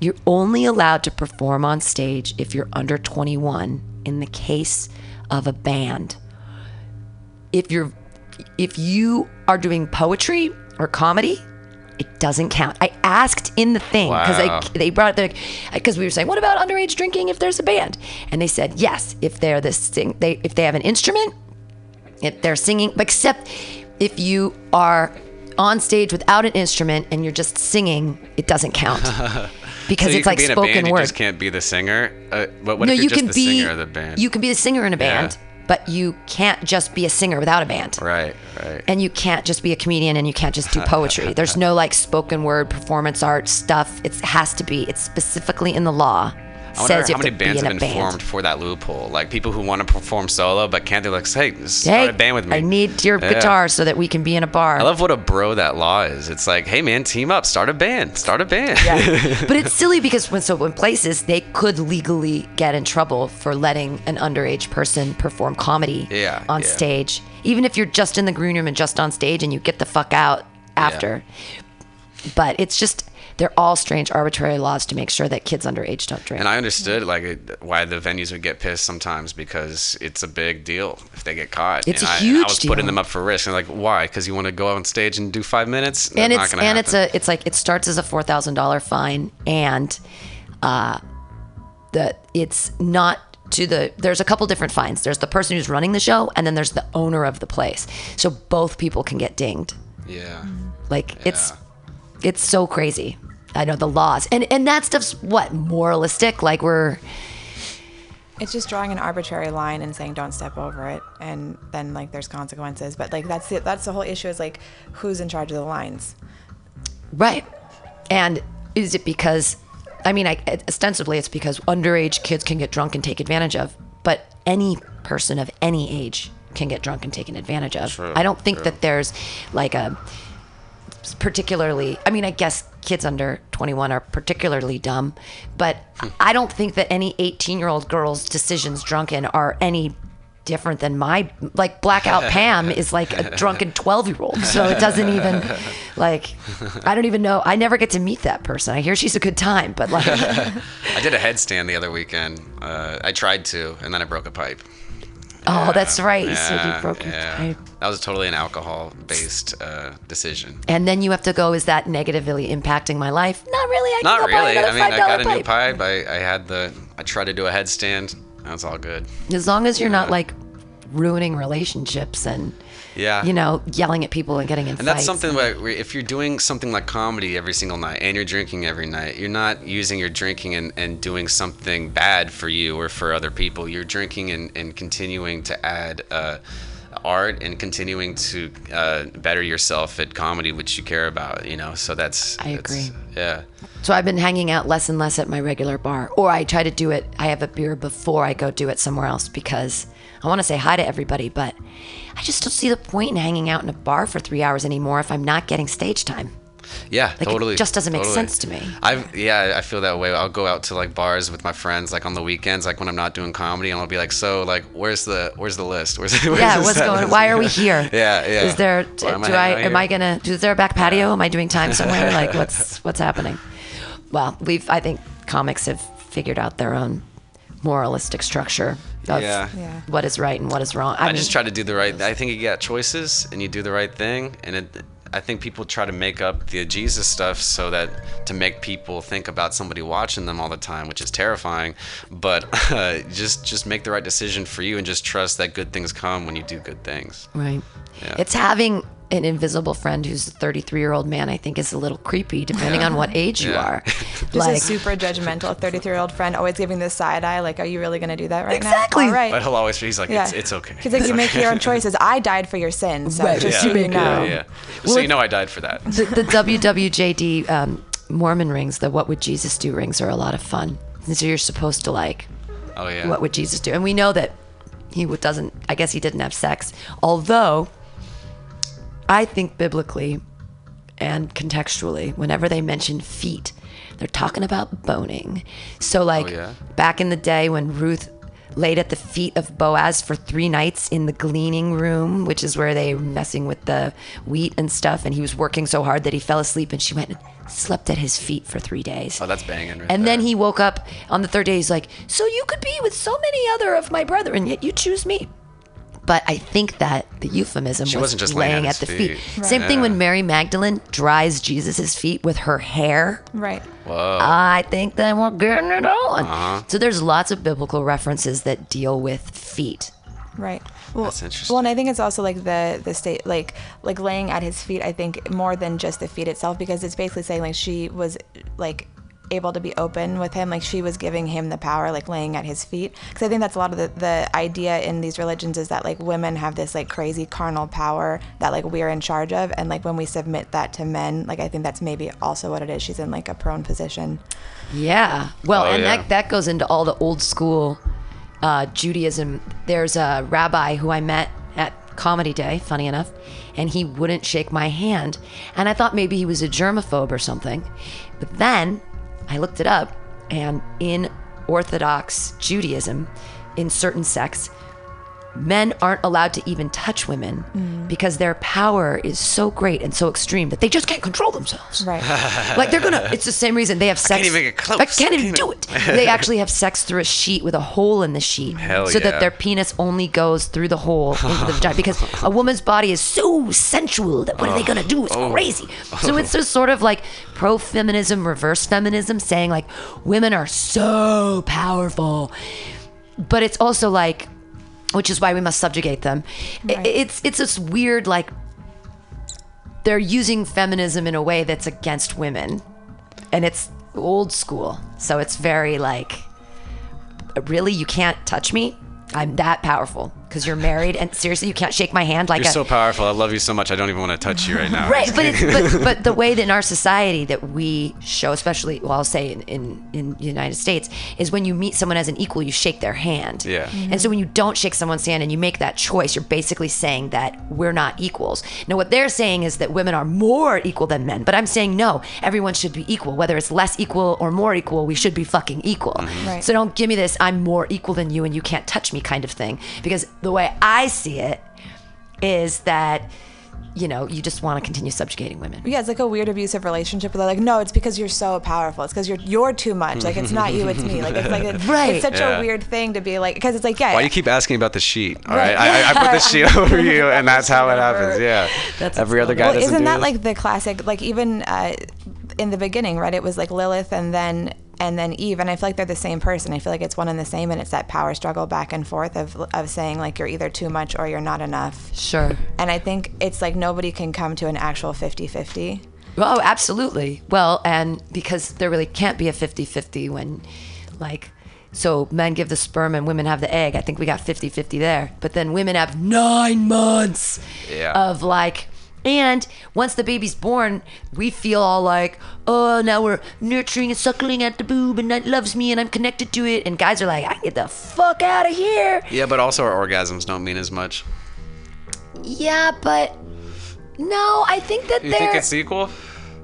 you're only allowed to perform on stage if you're under 21. In the case of a band, if you're if you are doing poetry or comedy, it doesn't count. I asked in the thing because Wow. they they brought it because we were saying, what about underage drinking if there's a band? And they said yes if they're this thing, they if they have an instrument, if they're singing, except if you are on stage without an instrument and you're just singing, it doesn't count because So it's like be spoken band, word. You just can't be the singer. Uh, but what no, if you're you just can the be singer of the band? you can be the singer in a Yeah. band, but you can't just be a singer without a band. right, right. And you can't just be a comedian and you can't just do poetry. There's no like spoken word performance art stuff. It has to be. It's specifically in the law. I wonder says how many bands in have been band. formed for that loophole. Like people who want to perform solo but can't. They're like, hey, start Hey, a band with me. I need your Yeah. guitar so that we can be in a bar. I love what a bro that law is. It's like, hey man, team up, start a band, start a band. but it's silly because when so when places they could legally get in trouble for letting an underage person perform comedy Yeah, on yeah. stage, even if you're just in the green room and just on stage and you get the fuck out after. But it's just they're all strange arbitrary laws to make sure that kids underage don't drink. And I understood like why the venues would get pissed sometimes because it's a big deal if they get caught. It's and a I, huge I was putting them up for risk. And like, why? Because you want to go on stage and do five minutes? And not it's and it's a it's like it starts as a four thousand dollar fine and uh the it's not to the there's a couple different fines there's the person who's running the show and then there's the owner of the place so both people can get dinged yeah. like it's it's so crazy i know the laws and and that stuff's what moralistic like we're It's just drawing an arbitrary line and saying don't step over it, and then like there's consequences. But like that's the, that's the whole issue is like who's in charge of the lines. Right. And is it because, I mean, I, ostensibly it's because underage kids can get drunk and take advantage of, but any person of any age can get drunk and taken advantage of. True, I don't think true. that there's like a particularly I mean I guess kids under 21 are particularly dumb, but I don't think that any 18-year-old girl's decisions drunken are any different than my like blackout Pam is like a drunken 12-year-old. So it doesn't even like I don't even know. I never get to meet that person. I hear she's a good time, but like I did a headstand the other weekend. Uh, I tried to, and then I broke a pipe. Oh, that's right. You said Yeah, you broke your yeah. pipe. That was totally an alcohol-based uh, decision. And then you have to go, is that negatively impacting my life? Not really. I can Not go buy really. another I mean, I got a $5 new pipe. pipe. I, I had the. I tried to do a headstand. That's all good. As long as you're not like ruining relationships and Yeah. you know yelling at people and getting in And that's something where, where if you're doing something like comedy every single night and you're drinking every night, you're not using your drinking and, and doing something bad for you or for other people. You're drinking and, and continuing to add uh, art and continuing to uh, better yourself at comedy, which you care about, you know? So that's. I that's- agree. Yeah. So I've been hanging out less and less at my regular bar, or I try to do it. I have a beer before I go do it somewhere else because I want to say hi to everybody, but I just don't see the point in hanging out in a bar for three hours anymore if I'm not getting stage time. Yeah, it totally. It just doesn't make totally. sense to me. I've yeah, I feel that way. I'll go out to like bars with my friends like on the weekends, like when I'm not doing comedy, and I'll be like, so like, where's the where's the list? Where's, where's yeah, what's going? list? Why are we here? Yeah, yeah. Is there? Do I I? Am I gonna? Is there a back patio? Am I doing time somewhere? like, what's what's happening? Well, we've. I think comics have figured out their own moralistic structure of Yeah. Yeah. what is right and what is wrong. I, I mean, just try to do the right. I think you got choices, and you do the right thing, and it. I think people try to make up the Jesus stuff so that to make people think about somebody watching them all the time, which is terrifying. But uh, just just make the right decision for you, and just trust that good things come when you do good things. Right. Yeah. It's having an invisible friend who's a 33 year old man. I think is a little creepy, depending on what age you are. Just like a super judgmental 33 year old friend always giving this side eye, like, are you really going to do that right Exactly. now? All right. But he'll always he's like, yeah. it's, it's okay. He's like, It's you make your own choices. I died for your sins. So Right. just yeah, so you yeah, know. yeah. Just Well, so you know, I died for that. the, the WWJD um, Mormon rings, the What Would Jesus Do rings, are a lot of fun. And so you're supposed to like, Oh yeah. what would Jesus do? And we know that he doesn't. I guess he didn't have sex. Although, I think biblically and contextually, whenever they mention feet, they're talking about boning. So, oh, like yeah? back in the day when Ruth laid at the feet of Boaz for three nights in the gleaning room, which is where they were messing with the wheat and stuff, and he was working so hard that he fell asleep, and she went and slept at his feet for three days. Oh, that's banging. Right And then he woke up on the third day. He's like, So you could be with so many other of my brethren, yet you choose me. But I think that the euphemism She was wasn't just laying laying at at the his feet. feet. Same thing when Mary Magdalene dries Jesus' feet with her hair. Right. Whoa. I think that we're getting it on. Uh-huh. So there's lots of biblical references that deal with feet. Right. Well, That's interesting. Well, and I think it's also like the the state like like laying at his feet. I think more than just the feet itself, because it's basically saying like she was like able to be open with him like she was giving him the power like laying at his feet because i think that's a lot of the, the idea in these religions is that like women have this like crazy carnal power that like we're in charge of and like when we submit that to men like i think that's maybe also what it is she's in like a prone position Yeah. Well, Oh, and yeah. that that goes into all the old school uh, Judaism. There's a rabbi who I met at Comedy Day, funny enough, and he wouldn't shake my hand, and I thought maybe he was a germaphobe or something. But then I looked it up, and in Orthodox Judaism, in certain sects, men aren't allowed to even touch women mm. because their power is so great and so extreme that they just can't control themselves. right Like they're gonna. It's the same reason they have sex. Can't even get close. I can't I even can't do it. They actually have sex through a sheet with a hole in the sheet, Hell so yeah. that their penis only goes through the hole into the vagina. Because a woman's body is so sensual that what are they gonna do? It's Oh. crazy. So it's just sort of like pro feminism, reverse feminism, saying like women are so powerful, but it's also like, which is why we must subjugate them. Right. It's it's this weird like they're using feminism in a way that's against women. And it's old school. So it's very like really? You can't touch me? I'm that powerful because you're married and seriously you can't shake my hand like You're a, so powerful. I love you so much. I don't even want to touch you right now. Right, but it's but, but the way that in our society that we show, especially well, I'll say in, in in the United States, is when you meet someone as an equal, you shake their hand. Yeah. Mhm. And so when you don't shake someone's hand and you make that choice, you're basically saying that we're not equals. Now what they're saying is that women are more equal than men, but I'm saying no, everyone should be equal. Whether it's less equal or more equal, we should be fucking equal. Right. So don't give me this I'm more equal than you and you can't touch me kind of thing. Because the way I see it is that you know, you just want to continue subjugating women. Yeah, it's like a weird abusive relationship where they're like, no, it's because you're so powerful. It's because you're you're too much. Like it's not you, it's me. Like it's like it's, Right. it's such Yeah. a weird thing to be like because it's like yeah. Why you keep asking about the sheet? All right, Right. I, I put the sheet over you, and that's how it happens. Yeah. That's Every other guy well, doesn't isn't do that this. like the classic? Like even uh, in the beginning, right? It was like Lilith and then and then Eve, and I feel like they're the same person. I feel like it's one and the same, and it's that power struggle back and forth of of saying like you're either too much or you're not enough. Sure. And I think it's like nobody can come to an actual 50-50. Oh, absolutely. Well, and because there really can't be a 50 50 when, like, so men give the sperm and women have the egg. I think we got 50 50 there. But then women have nine months Yeah. of like, and once the baby's born, we feel all like, oh, now we're nurturing and suckling at the boob and it loves me and I'm connected to it. And guys are like, I get the fuck out of here. yeah, but also our orgasms don't mean as much. Yeah, but no, I think that You they're. think it's equal?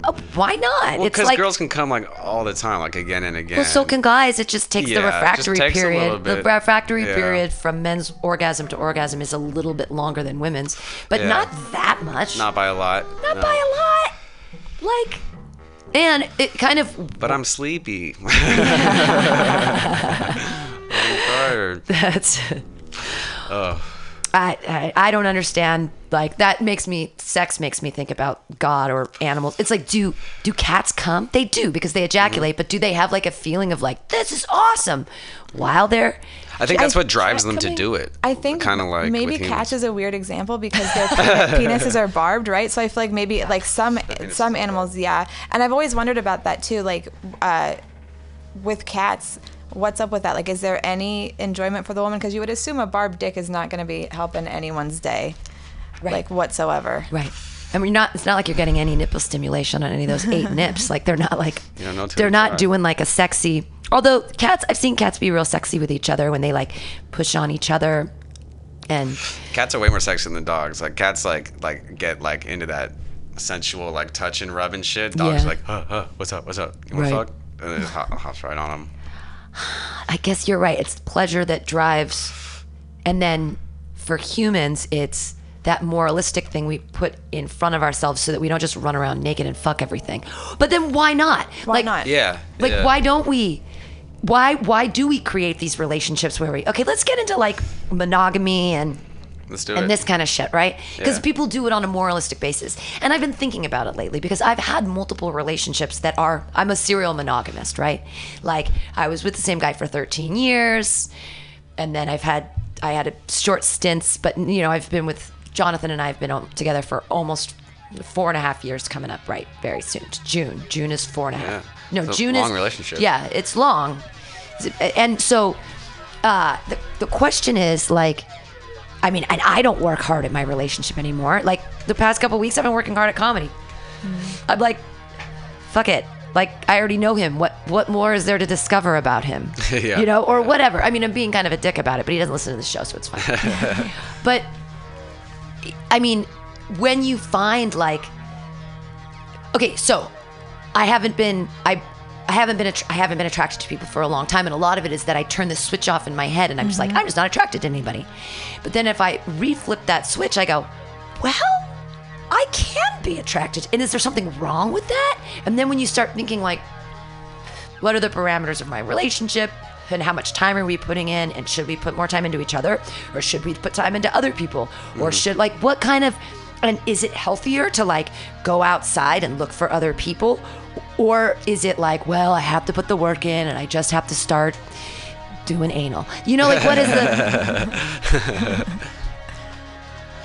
Oh, why not? Well, because like, girls can come like all the time, like again and again. Well, so can guys. It just takes the Yeah, just refractory takes period. The refractory Yeah. period from men's orgasm to orgasm is a little bit longer than women's, but Yeah. not that much. Not by a lot. Not no. by a lot. Like, and it kind of But I'm sleepy. Oh, I'm tired. that's. Oh. I, I I don't understand. Like that makes me sex makes me think about God or animals. It's like do do cats come? They do because they ejaculate, but do they have like a feeling of like this is awesome while they're I think that's I- what drives them to do it. I think kind of like maybe with cats is a weird example because their penises are barbed, right? So I feel like maybe like some some animals, yeah. And I've always wondered about that too. Like uh, with cats, what's up with that? Like, is there any enjoyment for the woman? Because you would assume a barbed dick is not going to be helping anyone's day, Right. like whatsoever. Right. I mean, not. It's not like you're getting any nipple stimulation on any of those eight nips. Like they're not like You don't know till they're not try. doing like a sexy. Although cats, I've seen cats be real sexy with each other when they like push on each other, and Cats are way more sexy than dogs. Like cats, like like get like into that sensual like touch and rub and shit. Dogs Yeah. like, huh, huh, what's up, what's up? You want to Right. fuck? And then it hop- hops right on them. I guess you're right. It's pleasure that drives, and then for humans, it's that moralistic thing we put in front of ourselves so that we don't just run around naked and fuck everything. But then why not? Why like, not? Yeah. Like yeah. why don't we? Why why do we create these relationships where we okay? Let's get into like monogamy and Let's do and it. this kind of shit, right? Because Yeah. people do it on a moralistic basis. And I've been thinking about it lately because I've had multiple relationships that are, I'm a serial monogamist, right? Like, I was with the same guy for 13 years, and then I've had, I had a short stints, but, you know, I've been with Jonathan and I have been together for almost four and a half years coming up right very soon. June. June is four and a half. Yeah. No, It's a June long is. relationship. Yeah, it's long. And so, uh, the, the question is like, I mean, and I don't work hard at my relationship anymore. Like the past couple weeks, I've been working hard at comedy. I'm like, fuck it. Like I already know him. What what more is there to discover about him? Yeah. You know, or whatever. I mean, I'm being kind of a dick about it, but he doesn't listen to the show, so it's fine. but I mean, when you find like, okay, so I haven't been I. I haven't been I haven't been attracted to people for a long time, and a lot of it is that I turn the switch off in my head, and I'm just like mm-hmm. I'm just not attracted to anybody. But then if I reflip that switch, I go, well, I can be attracted, and is there something wrong with that? And then when you start thinking like, what are the parameters of my relationship? And how much time are we putting in? And should we put more time into each other? Or should we put time into other people? Or mm-hmm. should, like, what kind of, and is it healthier to, like, go outside and look for other people? Or is it like, well, I have to put the work in and I just have to start doing anal? You know, like, what is the,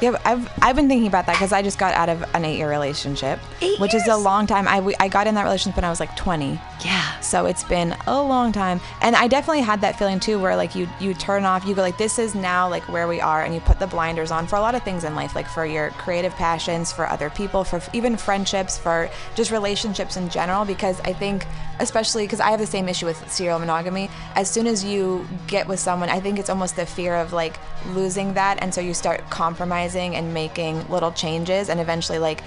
Yeah, I've I've been thinking about that because I just got out of an eight-year relationship, Eight which is a long time. I I got in that relationship when I was like 20. Yeah. So it's been a long time, and I definitely had that feeling too, where like you you turn off, you go like this is now like where we are, and you put the blinders on for a lot of things in life, like for your creative passions, for other people, for f- even friendships, for just relationships in general. Because I think, especially because I have the same issue with serial monogamy, as soon as you get with someone, I think it's almost the fear of like losing that, and so you start compromising and making little changes, and eventually like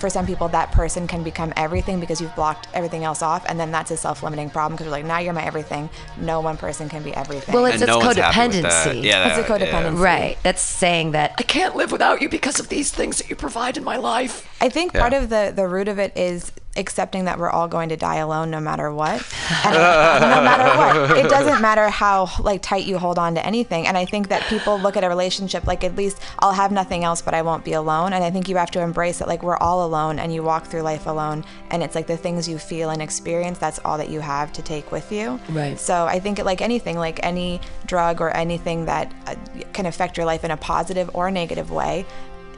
for some people that person can become everything because you've blocked everything else off and then that's a self-limiting problem because you're like now you're my everything no one person can be everything Well, it's, And it's no one's happy with that. codependency. Yeah, It's a that- yeah. codependency. Right. That's saying that I can't live without you because of these things that you provide in my life. i think part of the the root of it is accepting that we're all going to die alone no matter what. And no matter what. It doesn't matter how like tight you hold on to anything. And i think that people look at a relationship like at least i'll have nothing else but i won't be alone. And i think you have to embrace it like we're all alone and you walk through life alone. And it's like the things you feel and experience that's all that you have to take with you. Right. so i think like anything like any drug or anything that uh, can affect your life in a positive or negative way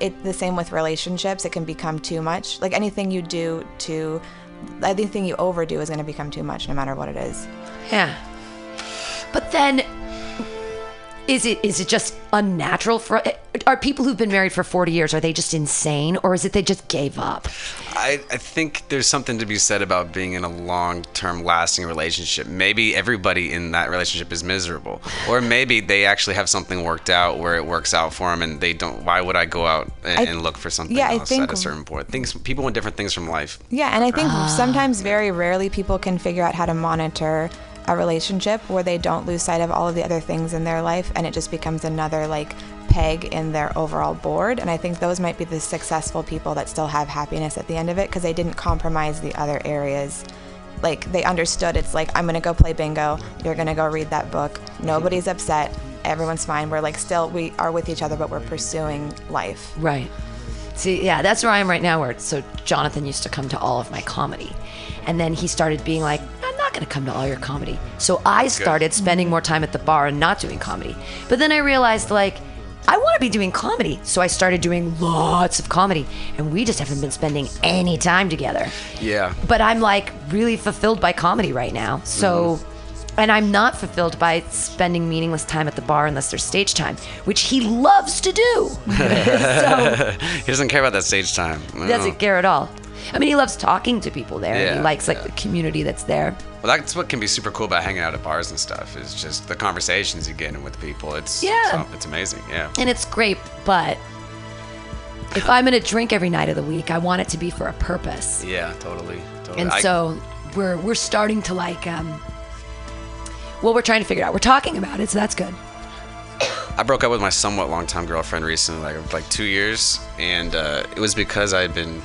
it the same with relationships it can become too much like anything you do to anything you overdo is going to become too much no matter what it is Yeah. But then is it is it just unnatural for are people who've been married for 40 years are they just insane or is it they just gave up? I, I think there's something to be said about being in a long-term lasting relationship. Maybe everybody in that relationship is miserable, or maybe they actually have something worked out where it works out for them, and they don't. Why would I go out and, I- and look for something yeah, I think- at a certain point? Things people want different things from life. Yeah, and I think Ah. sometimes very rarely people can figure out how to monitor a relationship where they don't lose sight of all of the other things in their life and it just becomes another like peg in their overall board. And I think those might be the successful people that still have happiness at the end of it because they didn't compromise the other areas. Like they understood it's like I'm going to go play bingo, you're going to go read that book. Nobody's upset. Everyone's fine. We're like still we are with each other but we're pursuing life. Right. See, yeah, that's where I am right now. Where so Jonathan used to come to all of my comedy, and then he started being like, "I'm not going to come to all your comedy." So I started spending more time at the bar and not doing comedy. But then I realized like. I want to be doing comedy, so I started doing lots of comedy, and we just haven't been spending any time together. Yeah. But I'm like really fulfilled by comedy right now. So, mm-hmm. and I'm not fulfilled by spending meaningless time at the bar unless there's stage time, which he loves to do. so, he doesn't care about that stage time. No. doesn't care at all. I mean, he loves talking to people there. Yeah, he likes like yeah. the community that's there. Well, that's what can be super cool about hanging out at bars and stuff. Is just the conversations you get in with people. It's Yeah. it's, it's amazing. Yeah. And it's great, but if I'm going to drink every night of the week, I want it to be for a purpose. Yeah, totally. totally. And I- so we're we're starting to like um well, we're trying to figure it out. We're talking about it, so that's good. I broke up with my somewhat long-time girlfriend recently, like like two years, and uh, it was because I had been.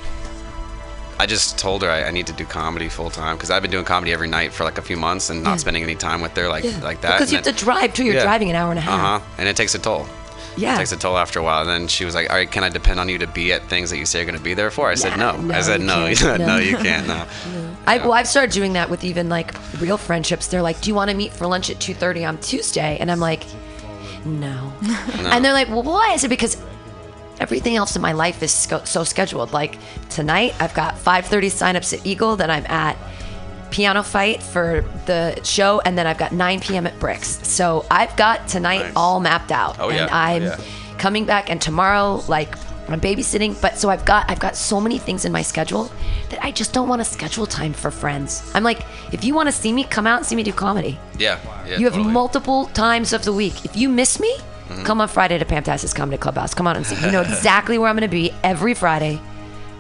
I just told her I, I need to do comedy full time because I've been doing comedy every night for like a few months and not spending any time with her like like that. Because you have to drive too. You're Yeah. driving an hour and a half. Uh huh. And it takes a toll. Yeah. It takes a toll after a while. And then she was like, "All right, can I depend on you to be at things that you say you're going to be there for?" I said, "No." no, I said, you "No, can't. no, No. you can't." No. I, well, I've started doing that with even like real friendships. They're like, "Do you want to meet for lunch at 2:30 on Tuesday?" And I'm like, "No." And they're like, "Well, why?" I said, "Because everything else in my life is so scheduled. Like tonight, I've got 5:30 signups at Eagle. Then I'm at PianoFight for the show, and then I've got 9 p.m. at Bricks. So I've got tonight Nice. all mapped out, Oh, yeah. and I'm Yeah. coming back. And tomorrow, like." I'm babysitting, but so I've got I've got so many things in my schedule that I just don't want to schedule time for friends. I'm like, if you want to see me, come out and see me do comedy. Yeah. yeah you have totally. multiple times of the week. If you miss me, Mm-hmm. come on Friday to Pamtastic's Comedy Clubhouse. Come on and see. You know exactly where I'm going to be every Friday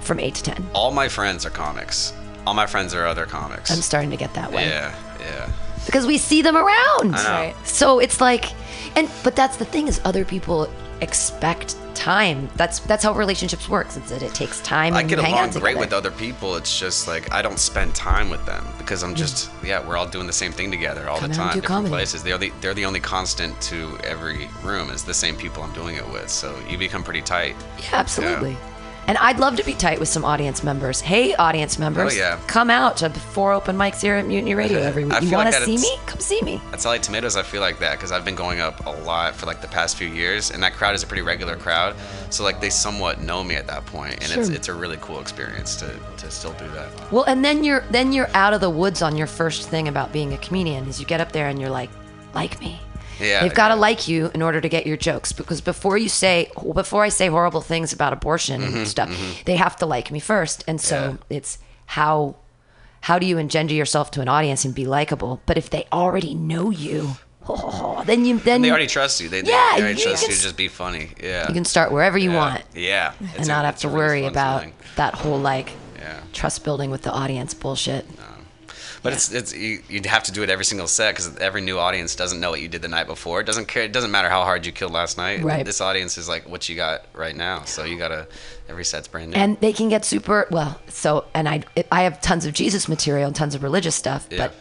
from 8 to 10. All my friends are comics. All my friends are other comics. I'm starting to get that way. yeah. Yeah. Because we see them around. Right. So it's like and but that's the thing is other people expect time. That's that's how relationships works. It's that it takes time I get along great with other people. It's just like I don't spend time with them because I'm just mm. yeah, we're all doing the same thing together all Come the time, do different comedy. places. They're the they're the only constant to every room is the same people I'm doing it with. So you become pretty tight. Yeah, absolutely. And I'd love to be tight with some audience members. Hey, audience members, Oh, yeah. come out to four open mics here at Mutiny Radio every week. I You want to that see me? Come see me. At Solid Tomatoes, I feel like that because I've been going up a lot for like the past few years, and that crowd is a pretty regular crowd. So like they somewhat know me at that point, and it's it's a really cool experience to, to still do that. Well, and then you're then you're out of the woods on your first thing about being a comedian is you get up there and you're like, like me. Yeah, They've got to like you in order to get your jokes because before you say before I say horrible things about abortion Mm-hmm, and stuff, they have to like me first. And so it's how how do you engender yourself to an audience and be likable? But if they already know you, then you then They you, already trust you. They, they, Yeah, they already you trust can you to just be funny. Yeah. you can start wherever you yeah. want Yeah. and It's a- not have to really worry about feeling. that whole like Yeah. trust building with the audience bullshit. But it's it's you, you'd have to do it every single set because every new audience doesn't know what you did the night before. It doesn't care. It doesn't matter how hard you killed last night. Right. This audience is like what you got right now. So you gotta every set's brand new. and they can get super well so and i i have tons of jesus material and tons of religious stuff Yeah. but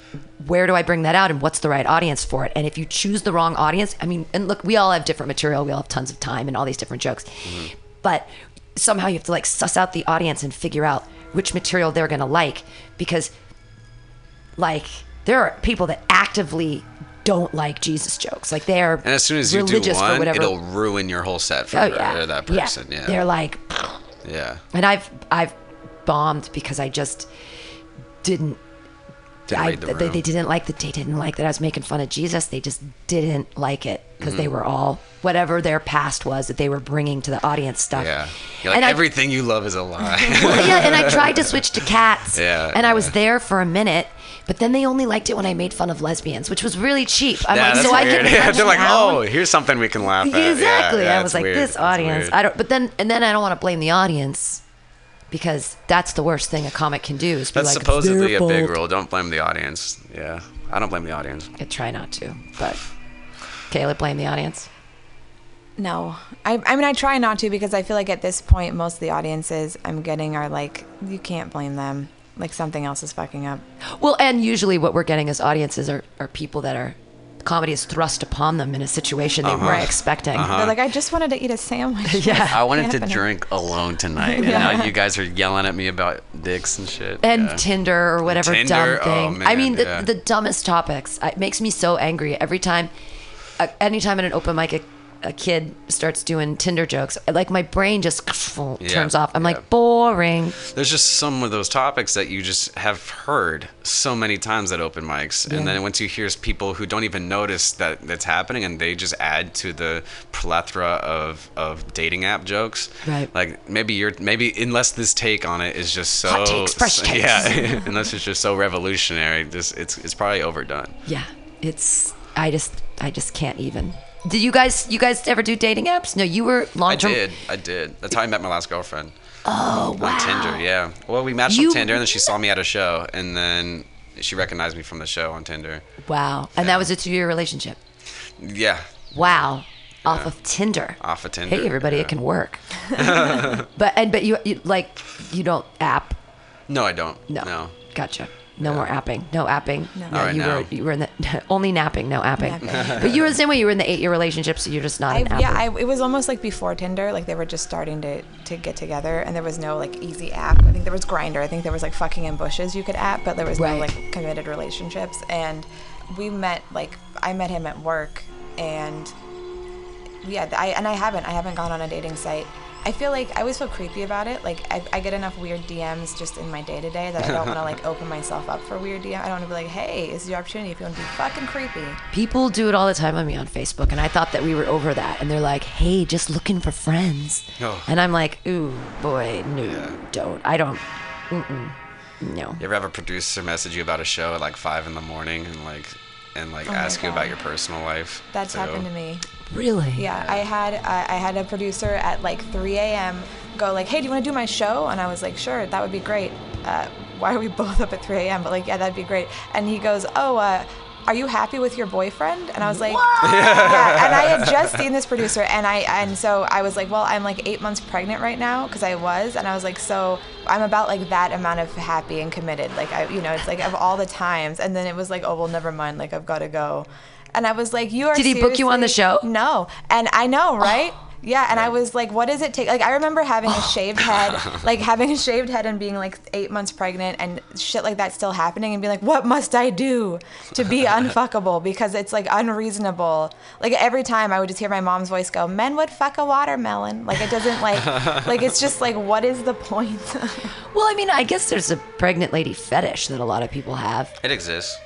where do i bring that out and what's the right audience for it and if you choose the wrong audience i mean and look we all have different material we all have tons of time and all these different jokes Mm-hmm. but somehow you have to like suss out the audience and figure out which material they're going to like because like there are people that actively don't like jesus jokes like they are And as soon as you do religious one, whatever it'll ruin your whole set for oh yeah that person. Yeah. they're like yeah. and I've I've bombed because I just didn't. Didn't I, the they, they didn't like that. They didn't like that I was making fun of Jesus. They just didn't like it because Mm-hmm. they were all whatever their past was that they were bringing to the audience stuff. Yeah. You're like And I- everything you love is a lie. Well, yeah, and I tried to switch to cats. Yeah, And I was there for a minute, but then they only liked it when I made fun of lesbians, which was really cheap. I'm yeah, like, that's so I weird. can. Yeah, they're like, down. oh, here's something we can laugh at. Exactly. yeah, I was like, weird. this audience. I don't. But then, and then I don't want to blame the audience because that's the worst thing a comic can do. Is be That's like, supposedly their a big rule. Don't blame the audience. Yeah. I don't blame the audience. I try not to, but Kayla, blame the audience. No, I, I mean I try not to because I feel like at this point most of the audiences I'm getting are like you can't blame them. Like something else is fucking up. Well, and usually what we're getting as audiences are, are people that are comedy is thrust upon them in a situation they weren't expecting. They're like, I just wanted to eat a sandwich. Yeah. I wanted to happening? drink alone tonight, and now you guys are yelling at me about dicks and shit. and yeah. Tinder or whatever Tinder, dumb oh, thing. I man, mean, the, yeah. the dumbest topics. It makes me so angry every time. Uh, anytime at an open mic, a, a kid starts doing Tinder jokes, like my brain just turns off. I'm yeah. like boring. There's just some of those topics that you just have heard so many times at open mics, Yeah. and then once you hear people who don't even notice that that's happening, and they just add to the plethora of, of dating app jokes. Right. Like maybe you're maybe unless this take on it is just so Hot takes, fresh takes. yeah, unless it's just so revolutionary, just it's it's probably overdone. Yeah, it's. I just, I just can't even. Did you guys, you guys ever do dating apps? No, you were long term. I did, I did. That's how I met my last girlfriend. Oh wow. on Tinder. Yeah. Well, we matched You- on Tinder, and then she saw me at a show, and then she recognized me from the show on Tinder. Wow, and that was a two-year relationship. Yeah. Wow, off of Tinder. Off of Tinder. Hey, everybody, yeah. it can work. but and but you, you like you don't app. No, I don't. No. No. Gotcha. No more apping. No apping. No, All right, you now. were you were in the only napping, no apping. Napping. but you were the same way. You were in the eight-year relationship, so you're just not I, an apper. yeah, I, it was almost like before Tinder. Like they were just starting to, to get together, and there was no like easy app. I think there was Grindr. I think there was like fucking in bushes you could app, but there was Right. no like committed relationships. And we met like I met him at work, and yeah, I and I haven't I haven't gone on a dating site. I feel like I always feel creepy about it. Like I, I get enough weird DMs just in my day to day that I don't want to like open myself up for weird DM. I don't want to be like, hey, this is your opportunity if you want to be fucking creepy. People do it all the time on me on Facebook, and I thought that we were over that. And they're like, "Hey, just looking for friends," Oh. and I'm like, "Ooh, boy, no, don't. I don't. Mm-mm, no." You ever have a producer message you about a show at like five in the morning and like and like Oh ask you about your personal life? That's too? happened to me. Really? Yeah, I had I I had a producer at like 3 a.m. go like, "Hey, do you want to do my show?" And I was like, "Sure, that would be great." Uh, why are we both up at 3 a.m.? But like, yeah, that'd be great. And he goes, "Oh, uh, are you happy with your boyfriend?" And I was like, what? "Yeah." And I had just seen this producer, and I and so I was like, "Well, I'm like eight months pregnant right now because I was," and I was like, "So I'm about like that amount of happy and committed. Like I, you know, it's like of all the times." And then it was like, "Oh well, never mind. Like I've got to go." And I was like, "You are." Did he book you on the show? No, and I know, right? Yeah, and I was like, what does it take? Like, I remember having a oh. shaved head, like having a shaved head and being like eight months pregnant and shit like that still happening and being like, what must I do to be unfuckable? Because it's like unreasonable. Like, every time I would just hear my mom's voice go, men would fuck a watermelon. Like, it doesn't like, like, it's just like, what is the point? Well, I mean, I guess there's a pregnant lady fetish that a lot of people have. It exists.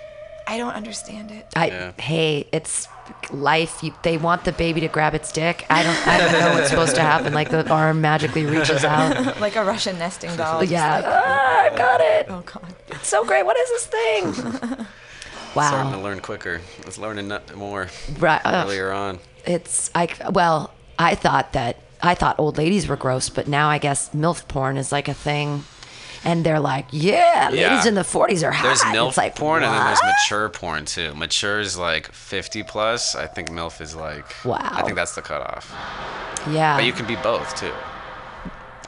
I don't understand it. I Yeah. hey, it's life. You, they want the baby to grab its dick. I don't. I don't know what's supposed to happen. Like the arm magically reaches out. Like a Russian nesting doll. Yeah, like, ah, I got it. oh, God. It's so great. What is this thing? Wow. Starting to learn quicker. Let's learn it more Right. ugh. earlier on. It's I. Well, I thought that I thought old ladies were gross, but now I guess milf porn is like a thing. And they're like, yeah, ladies in the 40s are hot. There's MILF it's like, porn and then there's mature porn too. Mature is like 50 plus. I think MILF is like. Wow. I think that's the cutoff. Yeah. But you can be both too.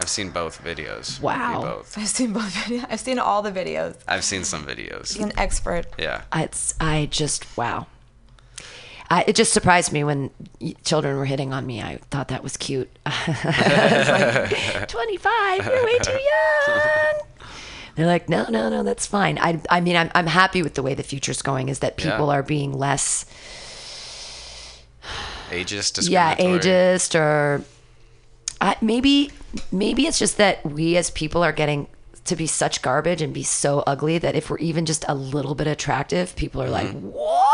I've seen both videos. You can be Wow. both. I've seen both videos. I've seen all the videos. I've seen some videos. He's an expert. Yeah. it's I just wow. I, it just surprised me when children were hitting on me. I thought that was cute. Like, 25, you're way too young. They're like, no, no, no, that's fine. I, I mean, I'm, I'm happy with the way the future's going. Is that people Yeah. are being less, Ageist, yeah, ageist or I, maybe, maybe it's just that we as people are getting to be such garbage and be so ugly that if we're even just a little bit attractive, people are like, what?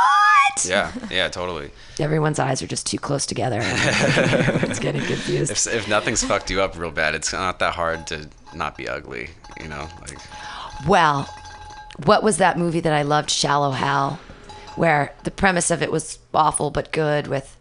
Mm-hmm. Yeah, yeah, totally. everyone's eyes are just too close together everyone's getting confused. If, if nothing's fucked you up real bad, it's not that hard to not be ugly, you know? Like, Well, what was that movie that I loved, Shallow Hal, where the premise of it was awful but good with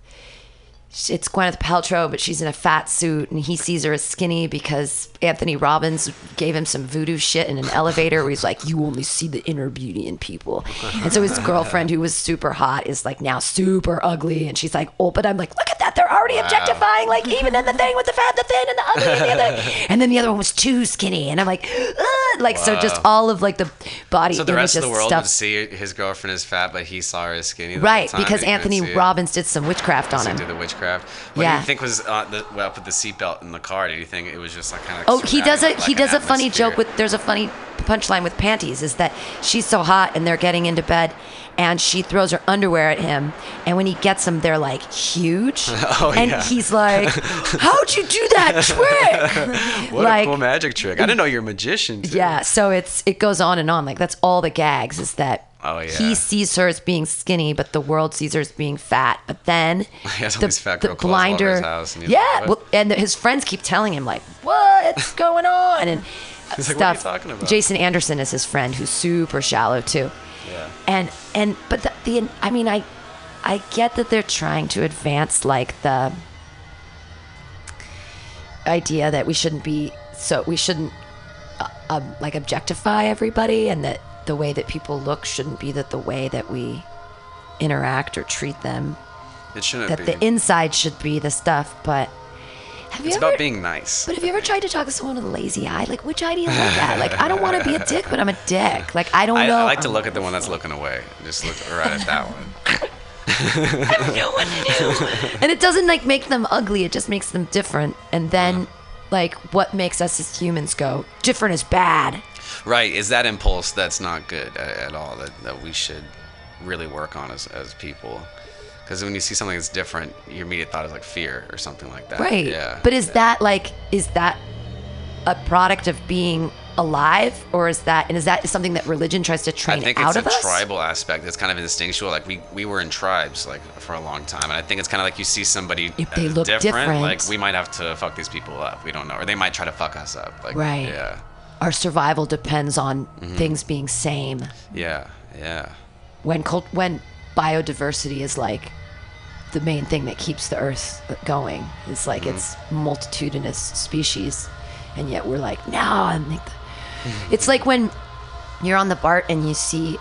it's Gwyneth Paltrow, but she's in a fat suit, and he sees her as skinny because Anthony Robbins gave him some voodoo shit in an elevator where he's like, You only see the inner beauty in people. And so his girlfriend, who was super hot, is like now super ugly. And she's like, Oh, but I'm like, Look at that. They're already objectifying, like, even in the thing with the fat, the thin, and the ugly. And, the other. and then the other one was too skinny. And I'm like, Ugh! Like, so just all of like the body so the rest of the world stuff. would see his girlfriend as fat, but he saw her as skinny. Right, because and he couldn't Anthony. Robbins did some witchcraft on him. did the witchcraft. What Yeah. do you think was uh, the, well, up with the seatbelt in the car? Did you think it was just like kind of? Oh, he does a he does a funny joke with there's a funny punchline with panties is that she's so hot and they're getting into bed and she throws her underwear at him and when he gets them they're like huge Oh, and yeah. he's like how'd you do that trick What like a cool magic trick! I didn't know you're a magician. Too. yeah so it's it goes on and on like that's all the gags is that Oh, yeah. he sees her as being skinny but the world sees her as being fat but then He has all the, the blinder his house, and yeah like, well, and his friends keep telling him like what's going on and He's like, stuff "What are you talking about?" jason anderson is his friend who's super shallow too Yeah. and and but the, the i mean i i get that they're trying to advance like the idea that we shouldn't be so we shouldn't uh, um, like objectify everybody and that the way that people look shouldn't be that the way that we interact or treat them It shouldn't that be. the inside should be the stuff but have you ever about being nice. but have you ever tried to talk to someone with a lazy eye like which eye do you look at like i don't want to be a dick but i'm a dick like i don't I, know I like to look at the one that's looking away. Just look right at that one. I don't know what to do. and it doesn't like make them ugly. It just makes them different. And then, like, what makes us as humans go different is bad. Right? Is that impulse that's not good at, at all? That, that we should really work on as, as people. Because when you see something that's different, your immediate thought is like fear or something like that. Right. Yeah. But is that like is that a product of being alive, or is that and is that something that religion tries to train I think out it's a of us? tribal aspect. It's kind of instinctual. Like we, we were in tribes like for a long time, and I think it's kind of like you see somebody If they look different. like we might have to fuck these people up. We don't know, or they might try to fuck us up. Like Right. Yeah. Our survival depends on Mm-hmm. things being same. Yeah. Yeah. When cult, when biodiversity is like the main thing that keeps the earth going. It's like Mm-hmm. it's multitudinous species, and yet we're like, no. I think the-" it's like when you're on the BART and you see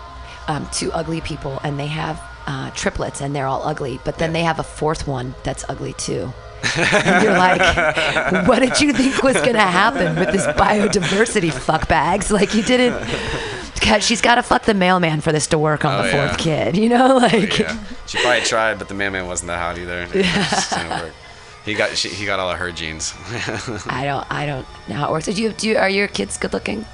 um, two ugly people and they have uh, triplets and they're all ugly, but then they have a fourth one that's ugly too. And you're like, what did you think was gonna happen with this biodiversity fuck bags? Like you didn't. God, she's got to fuck the mailman for this to work on Oh, the yeah. fourth kid, you know? Oh, like, Yeah. She probably tried, but the mailman wasn't that hot either. It just didn't work. He got she, he got all of her genes. I don't I don't know how it works. Do you do you, are your kids good looking?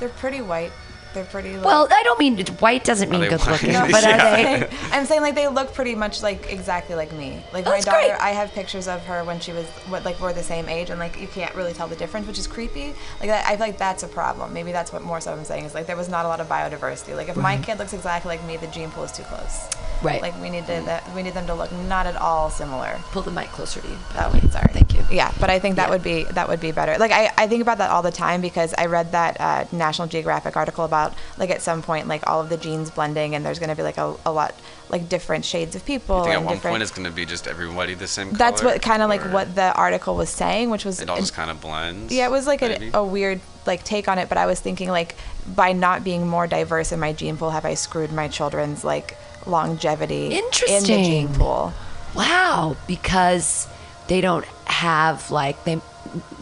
They're pretty white. They're pretty. Like, Well, I don't mean white doesn't mean good white? looking, No, but Yeah. are they? I'm saying like they look pretty much like exactly like me. Like That's my daughter, great. I have pictures of her when she was what like we're the same age, and like you can't really tell the difference, which is creepy. Like I feel like that's a problem. Maybe that's what more so I'm saying is like there was not a lot of biodiversity. Like if my kid looks exactly like me, the gene pool is too close. Right. Like we need to that we need them to look not at all similar. Pull the mic closer to you. That way, sorry. Thank you. Yeah, but I think that Yeah. would be that would be better. Like I, I think about that all the time because I read that uh, National Geographic article about like at some point like all of the genes blending and there's going to be like a, a lot like different shades of people I think at one different. point it's going to be just everybody the same color. that's what kind of like what the article was saying, which was it all just kind of blends. yeah, it was like a, a weird like take on it. But I was thinking like by not being more diverse in my gene pool, have I screwed my children's like longevity in the Interesting. gene pool? Wow, because they don't have like they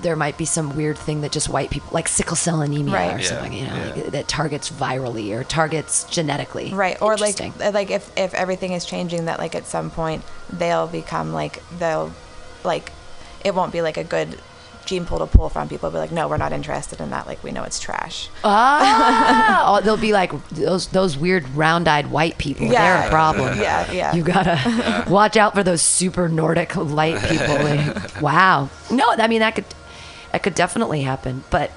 there might be some weird thing that just white people like sickle cell anemia Right. or Yeah, something, you know, yeah. like, that targets virally or targets genetically. right or like uh, like if if everything is changing that like at some point they'll become like they'll like it won't be like a good gene pool to pull from people will be like no we're not interested in that like we know it's trash ah, oh, they'll be like those those weird round-eyed white people. They're a problem. yeah yeah You gotta watch out for those super Nordic light people. Like, wow. No, I mean that could that could definitely happen. But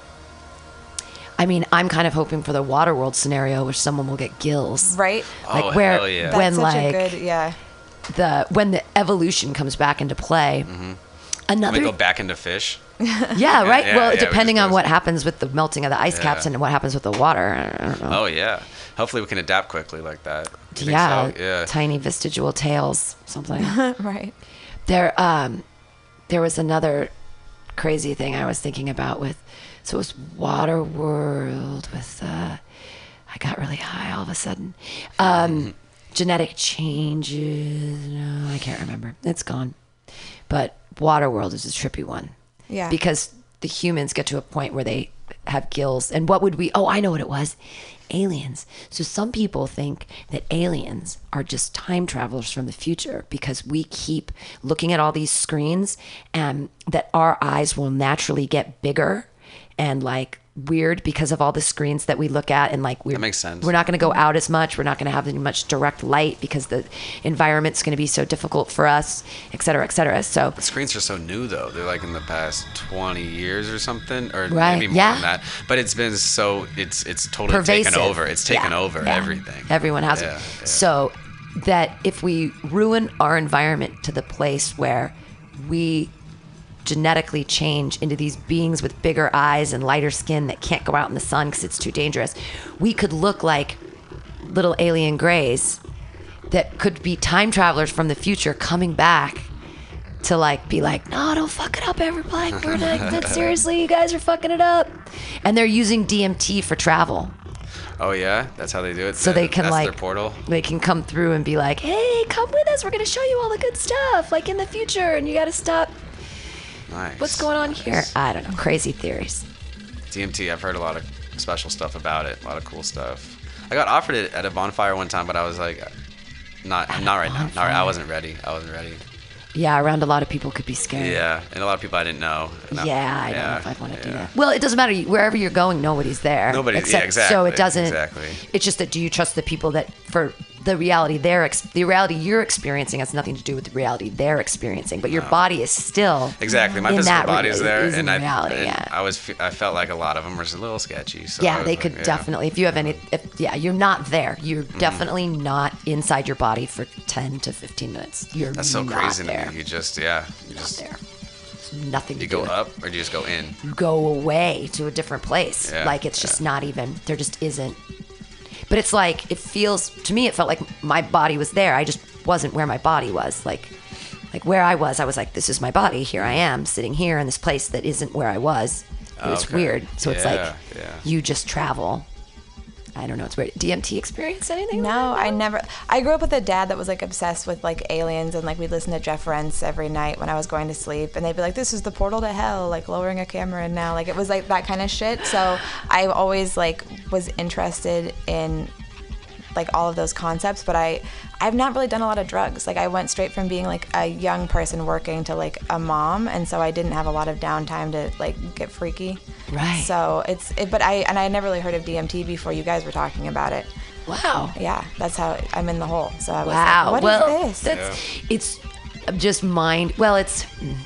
I mean, I'm kind of hoping for the water world scenario where someone will get gills. right Like Oh, where hell yeah. that's when such like a good yeah the when the evolution comes back into play. We Another go back into fish. yeah, right. yeah, well, yeah, depending on what happens with the melting of the ice caps and what happens with the water. I don't know. Oh yeah. Hopefully we can adapt quickly like that. Yeah, so? Yeah. tiny vestigial tails, something. right there um there was another crazy thing I was thinking about with so it was Waterworld with uh I got really high all of a sudden. Um genetic changes no, I can't remember. It's gone. But Waterworld is a trippy one. Yeah. Because the humans get to a point where they have gills and what would we oh I know what it was. Aliens. So some people think that aliens are just time travelers from the future because we keep looking at all these screens and that our eyes will naturally get bigger and like weird because of all the screens that we look at and like we're, That makes sense. we're not going to go out as much we're not going to have as much direct light because the environment's going to be so difficult for us et cetera et cetera so The screens are so new though. They're like in the past 20 years or something, or Right, maybe more yeah. than that. But it's been so it's it's totally pervasive. taken over. It's taken Yeah, over yeah. everything. Everyone has it. So that if we ruin our environment to the place where we genetically change into these beings with bigger eyes and lighter skin that can't go out in the sun because it's too dangerous, we could look like little alien grays that could be time travelers from the future coming back to like be like, no, don't fuck it up, everybody. We're like, that seriously, you guys are fucking it up. And they're using DMT for travel. Oh yeah, that's how they do it. So they can that's like their portal. They can come through and be like, "Hey, come with us. We're gonna show you all the good stuff, like in the future, and you got to stop. Nice. What's going on here? I don't know. Crazy theories. DMT. I've heard a lot of special stuff about it. A lot of cool stuff. I got offered it at a bonfire one time, but I was like, uh, not not right now. Not right. I wasn't ready. I wasn't ready. Yeah, around a lot of people could be scary. Yeah, and a lot of people I didn't know. And I- Yeah, I don't know if I'd want to do that. Well, it doesn't matter. Wherever you're going, nobody's there. Nobody- yeah, Except, So it doesn't. exactly. It's just that do you trust the people that for the reality they're ex- the reality you're experiencing has nothing to do with the reality they're experiencing, but your body is still Exactly. My physical body is rea- there, is in and I reality. and yeah. I was I felt like a lot of them were a little sketchy. So yeah, they like, could yeah. definitely. If you have any, if, yeah, you're not there. You're Mm-hmm. definitely not inside your body for ten to fifteen minutes. You're That's so crazy there. to me. You just yeah, you just there. Nothing. you to go up or do you just go in? You go away to a different place. Yeah, like it's just not even. There just isn't. But it's like it feels to me. It felt like my body was there. I just wasn't where my body was. Like, like where I was, I was like, this is my body. Here I am, sitting here in this place that isn't where I was. It's Okay. weird. So it's like Yeah, yeah. you just travel. I don't know. It's weird. DMT experience anything? No? I never. I grew up with a dad that was like obsessed with like aliens, and like we'd listen to Jeff Rense every night when I was going to sleep, and they'd be like, "This is the portal to hell," like lowering a camera, and now like it was like that kind of shit. So I always like was interested in like all of those concepts, but I I've not really done a lot of drugs. Like I went straight from being like a young person working to like a mom, and so I didn't have a lot of downtime to like get freaky. Right. So it's it, but I and I never really heard of DMT before you guys were talking about it. Wow. Yeah, that's how I'm in the hole. So I was Wow. like, "What is well, this? that's it's just mind. Well, it's it,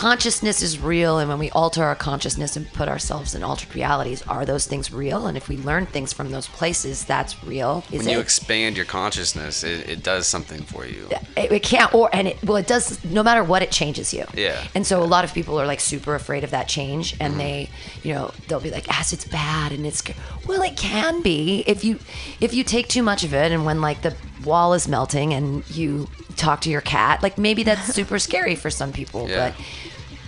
consciousness is real, and when we alter our consciousness and put ourselves in altered realities, are those things real? And if we learn things from those places, that's real. Is when it? you expand your consciousness, it, it does something for you. it, it can't or and it well it does no matter what it changes you Yeah. and so a lot of people are like super afraid of that change and Mm-hmm. they you know they'll be like acid's bad and it's well it can be if you if you take too much of it and when like the wall is melting and you talk to your cat like maybe that's super scary for some people Yeah. but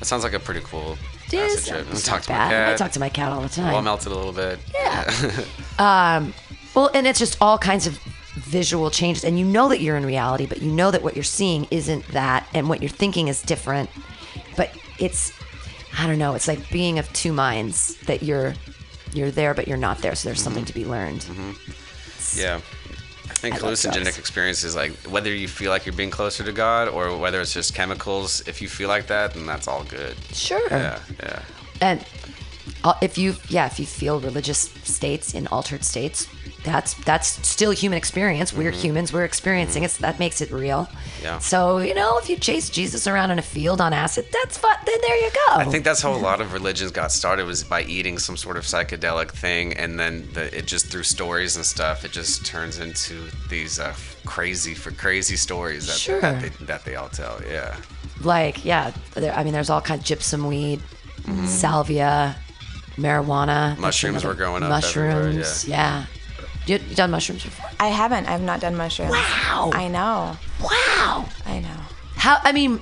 That sounds like a pretty cool it is trip. it's talk to my cat. I talk to my cat all the time Wall melted a little bit. Yeah. um, well, and it's just all kinds of visual changes, and you know that you're in reality, but you know that what you're seeing isn't that, and what you're thinking is different. But it's, I don't know, it's like being of two minds that you're, you're there, but you're not there. So there's something to be learned. Yeah. I think hallucinogenic experience is like whether you feel like you're being closer to God or whether it's just chemicals. If you feel like that, then that's all good. Sure. Yeah, yeah. And if you, yeah, if you feel religious states in altered states, that's that's still human experience. We're humans. We're experiencing it. That makes it real. Mm-hmm. Yeah. So you know, if you chase Jesus around in a field on acid, that's fun. Then there you go. I think that's how a lot of religions got started was by eating some sort of psychedelic thing, and then the, it just through stories and stuff, it just turns into these uh, crazy for crazy stories that, Sure. that, they, that they all tell. Yeah. like yeah. There, I mean, there's all kind of jimson weed, Mm-hmm. salvia, marijuana. Mushrooms another- were growing up everywhere, Mushrooms. yeah. You, you done mushrooms before? I haven't. I've not done mushrooms. Wow. I know. Wow. I know. How? I mean,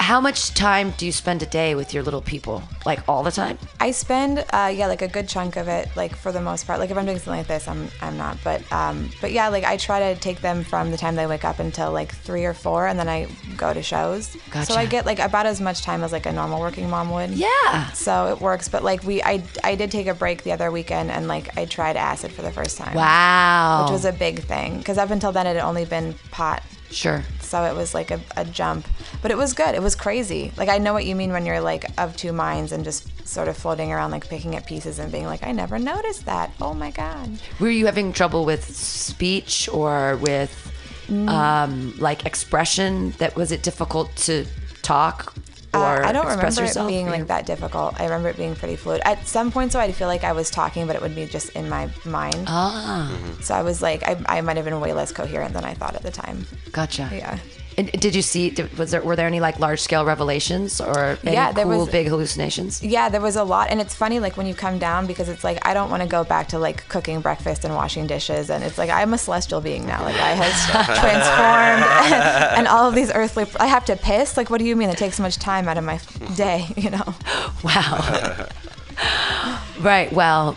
how much time do you spend a day with your little people? Like all the time? I spend, uh, yeah, like a good chunk of it, like for the most part. Like if I'm doing something like this, I'm, I'm not. But, um, but yeah, like I try to take them from the time they wake up until like three or four, and then I go to shows. Gotcha. So I get like about as much time as like a normal working mom would. Yeah. So it works. But like we, I, I did take a break the other weekend, and like I tried acid for the first time. Wow. Which was a big thing because up until then it had only been pot. sure. So it was like a, a jump, but it was good. It was crazy. Like I know what you mean when you're like of two minds and just sort of floating around, like picking at pieces and being like, I never noticed that. Oh my god. Were you having trouble with speech or with Mm. um, like expression? That was it difficult to talk or Uh, I don't express remember yourself? it being like that difficult. I remember it being pretty fluid. At some points, though, I'd feel like I was talking, but it would be just in my mind. Ah, So I was like, I, I might have been way less coherent than I thought at the time. gotcha. Yeah. And did you see? Was there were there any like large scale revelations or any Yeah, there cool was- big hallucinations? Yeah, there was a lot, and it's funny like when you come down because it's like I don't want to go back to like cooking breakfast and washing dishes, and it's like I'm a celestial being now. Like I has transformed, and, and all of these earthly. I have to piss. Like, what do you mean? It takes so much time out of my day, you know? Wow. right. Well,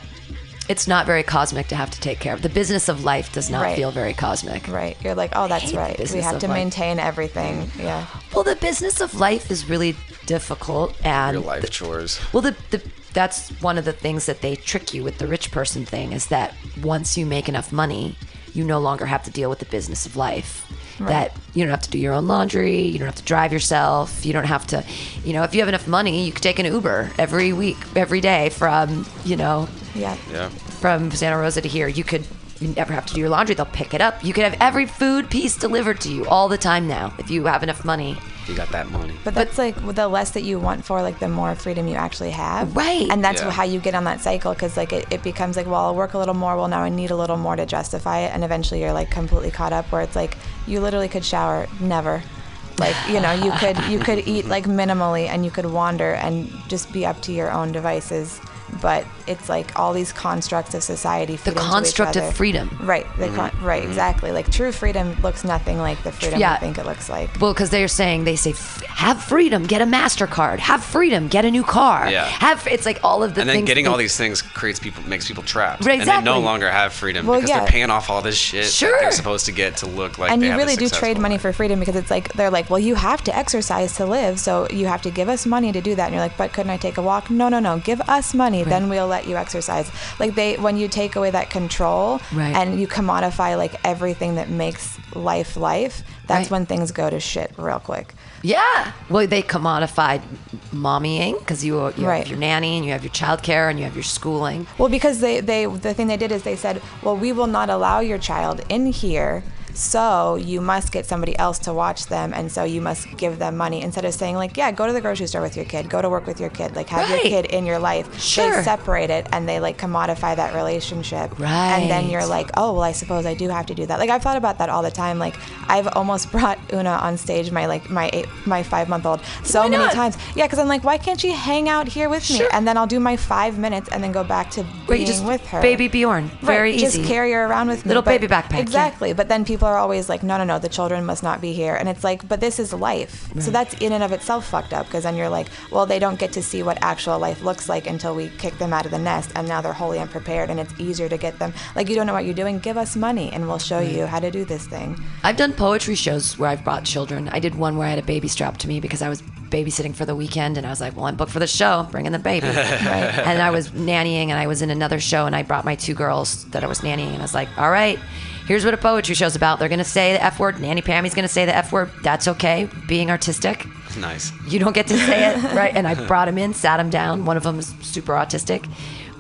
it's not very cosmic to have to take care of. The business of life does not Right. feel very cosmic. Right? You're like, oh, that's right. We have to life. maintain everything. Yeah. Well, the business of life is really difficult and Real life chores. Well, the, the that's one of the things that they trick you with the rich person thing is that once you make enough money, you no longer have to deal with the business of life. That you don't have to do your own laundry, you don't have to drive yourself, you don't have to, you know, if you have enough money, you could take an Uber every week, every day from, you know, Yeah. Yeah. from Santa Rosa to here. You could you never have to do your laundry. They'll pick it up. You could have every food piece delivered to you all the time now if you have enough money. You got that money. But that's like the less that you want for, like the more freedom you actually have. Right. And that's Yeah. how you get on that cycle because like it, it becomes like, well, I'll work a little more. Well, now I need a little more to justify it, and eventually you're like completely caught up where it's like you literally could shower never. Like you know, you could you could eat like minimally, and you could wander and just be up to your own devices. But it's like all these constructs of society. The feed into each construct of freedom. Right. The con- mm-hmm. right. Mm-hmm. Exactly. Like true freedom looks nothing like the freedom Yeah. I think it looks like. Well, because they're saying they say "F- have freedom, get a Mastercard. Have freedom, get a new car. Yeah. Have it's like all of the and then things getting that- all these things creates people makes people trapped Right, and they no longer have freedom Well, because yeah. they're paying off all this shit Sure. they're supposed to get to look like and they you have a really do successful trade money for freedom because it's like they're like, well, you have to exercise to live, so you have to give us money to do that. And you're like, but couldn't I take a walk? No, no, no. Give us money okay, then we'll let you exercise. Like they, when you take away that control Right. and you commodify like everything that makes life life, that's Right. when things go to shit real quick. Yeah. Well, they commodified mommying because you, you Right. have your nanny and you have your childcare and you have your schooling. Well, because they, they the thing they did is they said, well, we will not allow your child in here. So you must get somebody else to watch them, and so you must give them money instead of saying like, yeah, go to the grocery store with your kid, go to work with your kid, like have Right. your kid in your life. Sure. They separate it and they like commodify that relationship. Right. And then you're like, oh, well, I suppose I do have to do that. Like I've thought about that all the time. Like I've almost brought Una on stage, my like my eight, my five month old, so many times. Yeah, because I'm like, why can't she hang out here with me? Sure. And then I'll do my five minutes and then go back to being just with her. baby Bjorn. Very right, easy. Just carry her around with me. Little but- baby backpack, yeah. Exactly. But then people are always like, no, no, no, the children must not be here. And it's like, but this is life. So that's in and of itself fucked up because then you're like, well, they don't get to see what actual life looks like until we kick them out of the nest. And now they're wholly unprepared and it's easier to get them. Like, you don't know what you're doing. Give us money and we'll show you how to do this thing. I've done poetry shows where I've brought children. I did one where I had a baby strapped to me because I was babysitting for the weekend and I was like, well, I'm booked for the show, bring in the baby. And I was nannying and I was in another show and I brought my two girls that I was nannying and I was like, all right, here's what a poetry show's about. They're going to say the F word. Nanny Pammy's going to say the F word. That's okay. Being artistic. Nice. You don't get to say it, right? And I brought him in, sat him down. One of them is super autistic.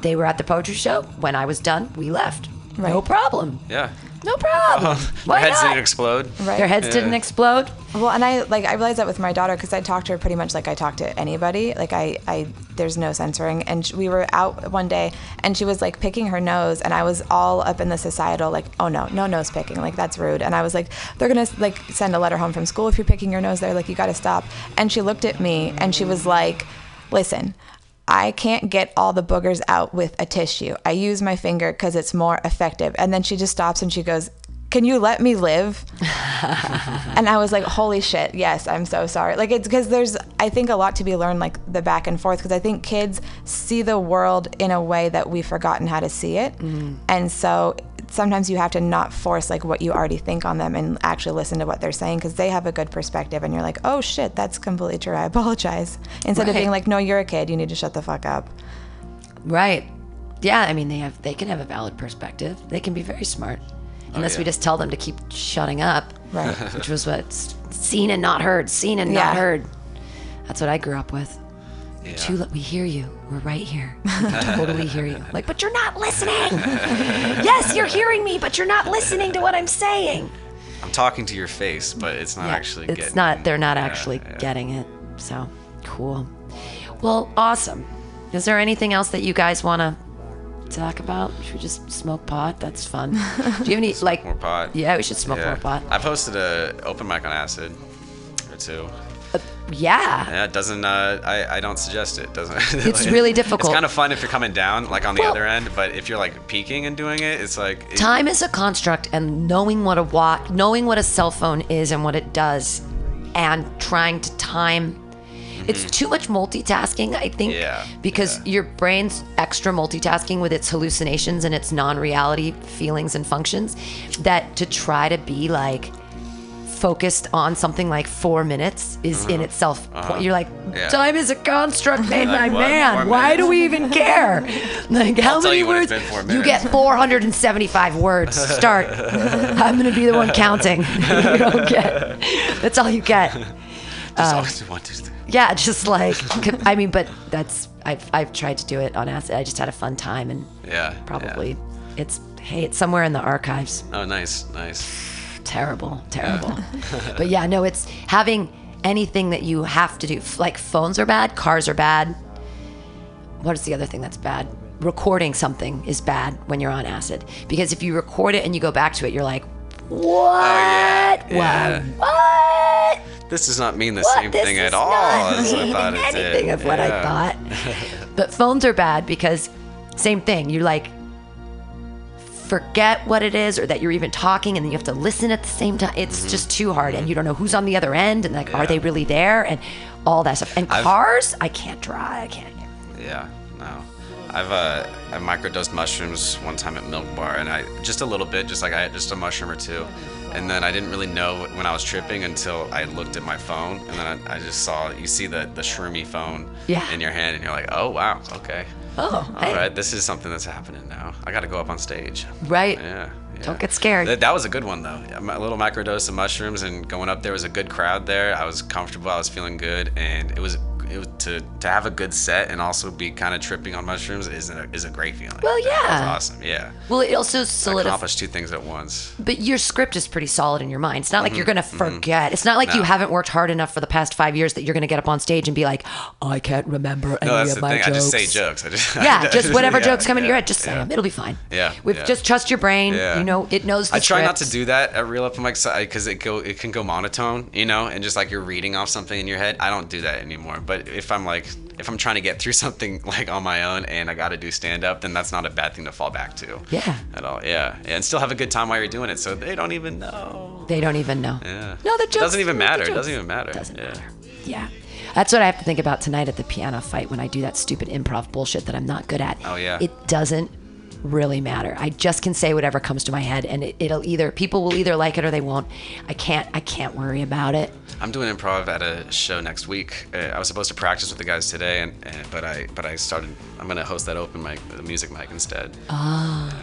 They were at the poetry show. When I was done, we left. No problem. Yeah. No problem. Their Why heads not? didn't explode. Right. Their heads didn't explode. Well, and I like I realized that with my daughter because I talked to her pretty much like I talk to anybody. Like I, I there's no censoring. And sh- we were out one day, and she was like picking her nose, and I was all up in the societal like, oh no, no nose picking, like that's rude. And I was like, they're gonna like send a letter home from school if you're picking your nose there, like you got to stop. And she looked at me, and she was like, listen. I can't get all the boogers out with a tissue. I use my finger because it's more effective. And then she just stops and she goes, Can you let me live? and I was like, holy shit, yes, I'm so sorry. Like, it's because there's, I think, a lot to be learned, like the back and forth, because I think kids see the world in a way that we've forgotten how to see it. Mm. And so sometimes you have to not force like what you already think on them and actually listen to what they're saying because they have a good perspective and you're like oh shit that's completely true i apologize instead of being like no you're a kid you need to shut the fuck up Right. Yeah, I mean they have they can have a valid perspective. They can be very smart. Oh, unless we yeah. just tell them to keep shutting up. Right. Which was what's seen and not heard, seen and Yeah. not heard. That's what I grew up with. Yeah. Too, we hear you. We're right here. We totally hear you. Like, but you're not listening. yes, you're hearing me, but you're not listening to what I'm saying. I'm talking to your face, but it's not Yeah, actually. it's getting- not they're not Yeah, actually getting it so cool well awesome is there anything else that you guys want to talk about should we just smoke pot that's fun do you have any like more pot. yeah we should smoke more pot I've hosted a open mic on acid or two. Yeah Yeah, it doesn't. Uh, I I don't suggest it. Doesn't. It's really difficult. It's kind of fun if you're coming down, like on the Well- other end. But if you're like peaking and doing it, it's like it- time is a construct and knowing what a watch knowing what a cell phone is and what it does and trying to time it's too much multitasking i think Mm-hmm. Yeah, because yeah. your brain's extra multitasking with its hallucinations and its non-reality feelings and functions that to try to be like focused on something like four minutes is in itself you're like Uh-huh. Yeah. time is a construct made by what? man Four why do we even care like how tell many you when words it's been four you minutes. get 475 words. Start. I'm gonna be the one counting. you don't get. That's all you get. just always do one, two, three. Yeah, just like I mean, but that's I've I've tried to do it on acid. I just had a fun time and Yeah. probably yeah. it's hey it's somewhere in the archives. Oh, nice, nice. Terrible, terrible. but yeah, no, it's having anything that you have to do. Like phones are bad, cars are bad. What is the other thing that's bad? Recording something is bad when you're on acid because if you record it and you go back to it, you're like, oh, what? yeah, yeah. Wow, what? This does not mean the What? same This thing at all as I thought it did. anything of what I thought. but phones are bad because same thing. You're like forget what it is or that you're even talking and then you have to listen at the same time. It's just too hard and you don't know who's on the other end and like are Mm-hmm. They really there and all that stuff. And I've- cars, I can't drive. I can't. Yeah, no. I've uh, I microdosed mushrooms one time at Milk Bar, and I just a little bit, just like I had just a mushroom or two, and then I didn't really know when I was tripping until I looked at my phone, and then I, I just saw you see the the shroomy phone Yeah. in your hand, and you're like, oh wow, okay, Oh, all hey. right, this is something that's happening now. I got to go up on stage. Right. Yeah. yeah. Don't get scared. That, that was a good one though. A little microdose of mushrooms and going up there was a good crowd there. I was comfortable. I was feeling good, and it was it to to have a good set and also be kind of tripping on mushrooms is a, is a great feeling. Well, yeah. awesome. Yeah. Well, it also solidifies. Accomplish two things at once. But your script is pretty solid in your mind. It's not like you're going to forget. It's not like you Mm-hmm. Haven't worked hard enough for the past five years that you're going to get up on stage and be like, I can't remember any No, that's of the my thing. jokes. I just say jokes. I just Yeah, just whatever yeah, jokes come into your head, just say yeah. them. It'll be fine. Yeah, With yeah. just trust your brain. Yeah. You know, it knows the I try not to do that at real open mics because it go it can go monotone, you know, and just like you're reading off something in your head. I don't do that anymore. But if I'm like if I'm trying to get through something like on my own and I got to do stand up, then that's not a bad thing to fall back to. Yeah. At all. Yeah. And still have a good time while you're doing it, so they don't even know. They don't even know. Yeah. No, the It doesn't even matter. It doesn't even matter. Doesn't yeah. matter. Yeah. That's what I have to think about tonight at the PianoFight when I do that stupid improv bullshit that I'm not good at. Oh, yeah. It doesn't really matter. I just can say whatever comes to my head and it, it'll either people will either like it or they won't. I can't I can't worry about it. I'm doing improv at a show next week. Uh, I was supposed to practice with the guys today, and, and but I but I started. I'm gonna host that open mic, the music mic instead. Ah,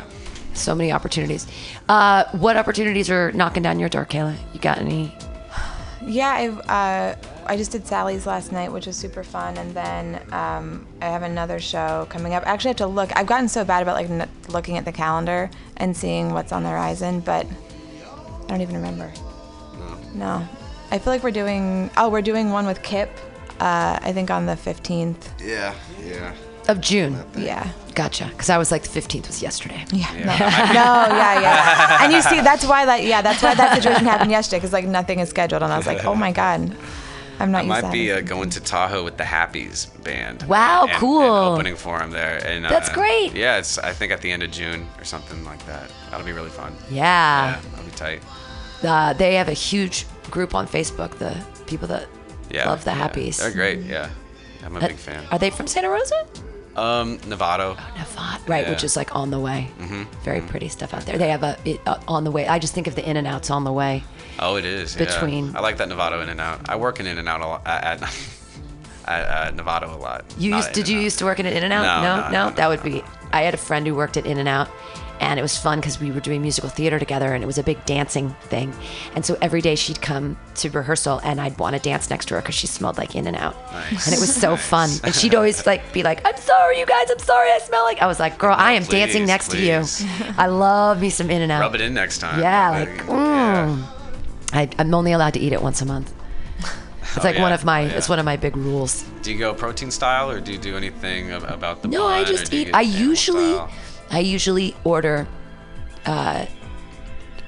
so many opportunities. Uh, what opportunities are knocking down your door, Kayla? You got any? Yeah, I've uh, I just did Sally's last night, which was super fun, and then um, I have another show coming up. I actually have to look. I've gotten so bad about like n- looking at the calendar and seeing what's on the horizon, but I don't even remember. No, I feel like we're doing. Oh, we're doing one with Kip. Uh, I think on the 15th. Yeah, yeah. Of June. Yeah. Gotcha. Because I was like the 15th was yesterday. Yeah. No. no. Yeah. Yeah. And you see, that's why that. Yeah. That's why that situation happened yesterday. Because like nothing is scheduled, and I was like, oh my god, I'm not I might be uh, going to Tahoe with the Happies band. Wow, and- and cool. opening for them there, and That's uh, great. Yeah, it's I think at the end of June or something like that. That'll be really fun. Yeah. Yeah, that'll be tight. Uh, they have a huge group on Facebook. The people that Yeah, love the yeah. Happies. They're great. Yeah, I'm a Uh, big fan. Are they from Santa Rosa? Um, Novato. Nevada, right? Which is like on the way. Mm-hmm. Very pretty stuff out there. They have a it, uh, on the way. I just think of the In and Outs on the way. Oh, it is. yeah. Between- I like that Novato In and Out. I work in In and Out a lot at at, at uh, Novato a lot. You Not used did you used to work in an In and Out? No, No, no, no, no, that would be. I had a friend who worked at In and Out, and it was fun because we were doing musical theater together, and it was a big dancing thing. And so every day she'd come to rehearsal, and I'd want to dance next to her because she smelled like In and Out, Nice. and it was so Nice. fun. And she'd always like be like, "I'm sorry, you guys. I'm sorry. I smell like." I was like, "Girl, I am please, dancing next please. to you. I love me some In and Out. Rub it in next time. Yeah, like, yeah. mm. I, I'm only allowed to eat it once a month. It's Oh, like one of my. oh, yeah. It's one of my big rules. Do you go protein style, or do you do anything about the? No, I bun, or just eat. I usually, style? I usually order. Uh,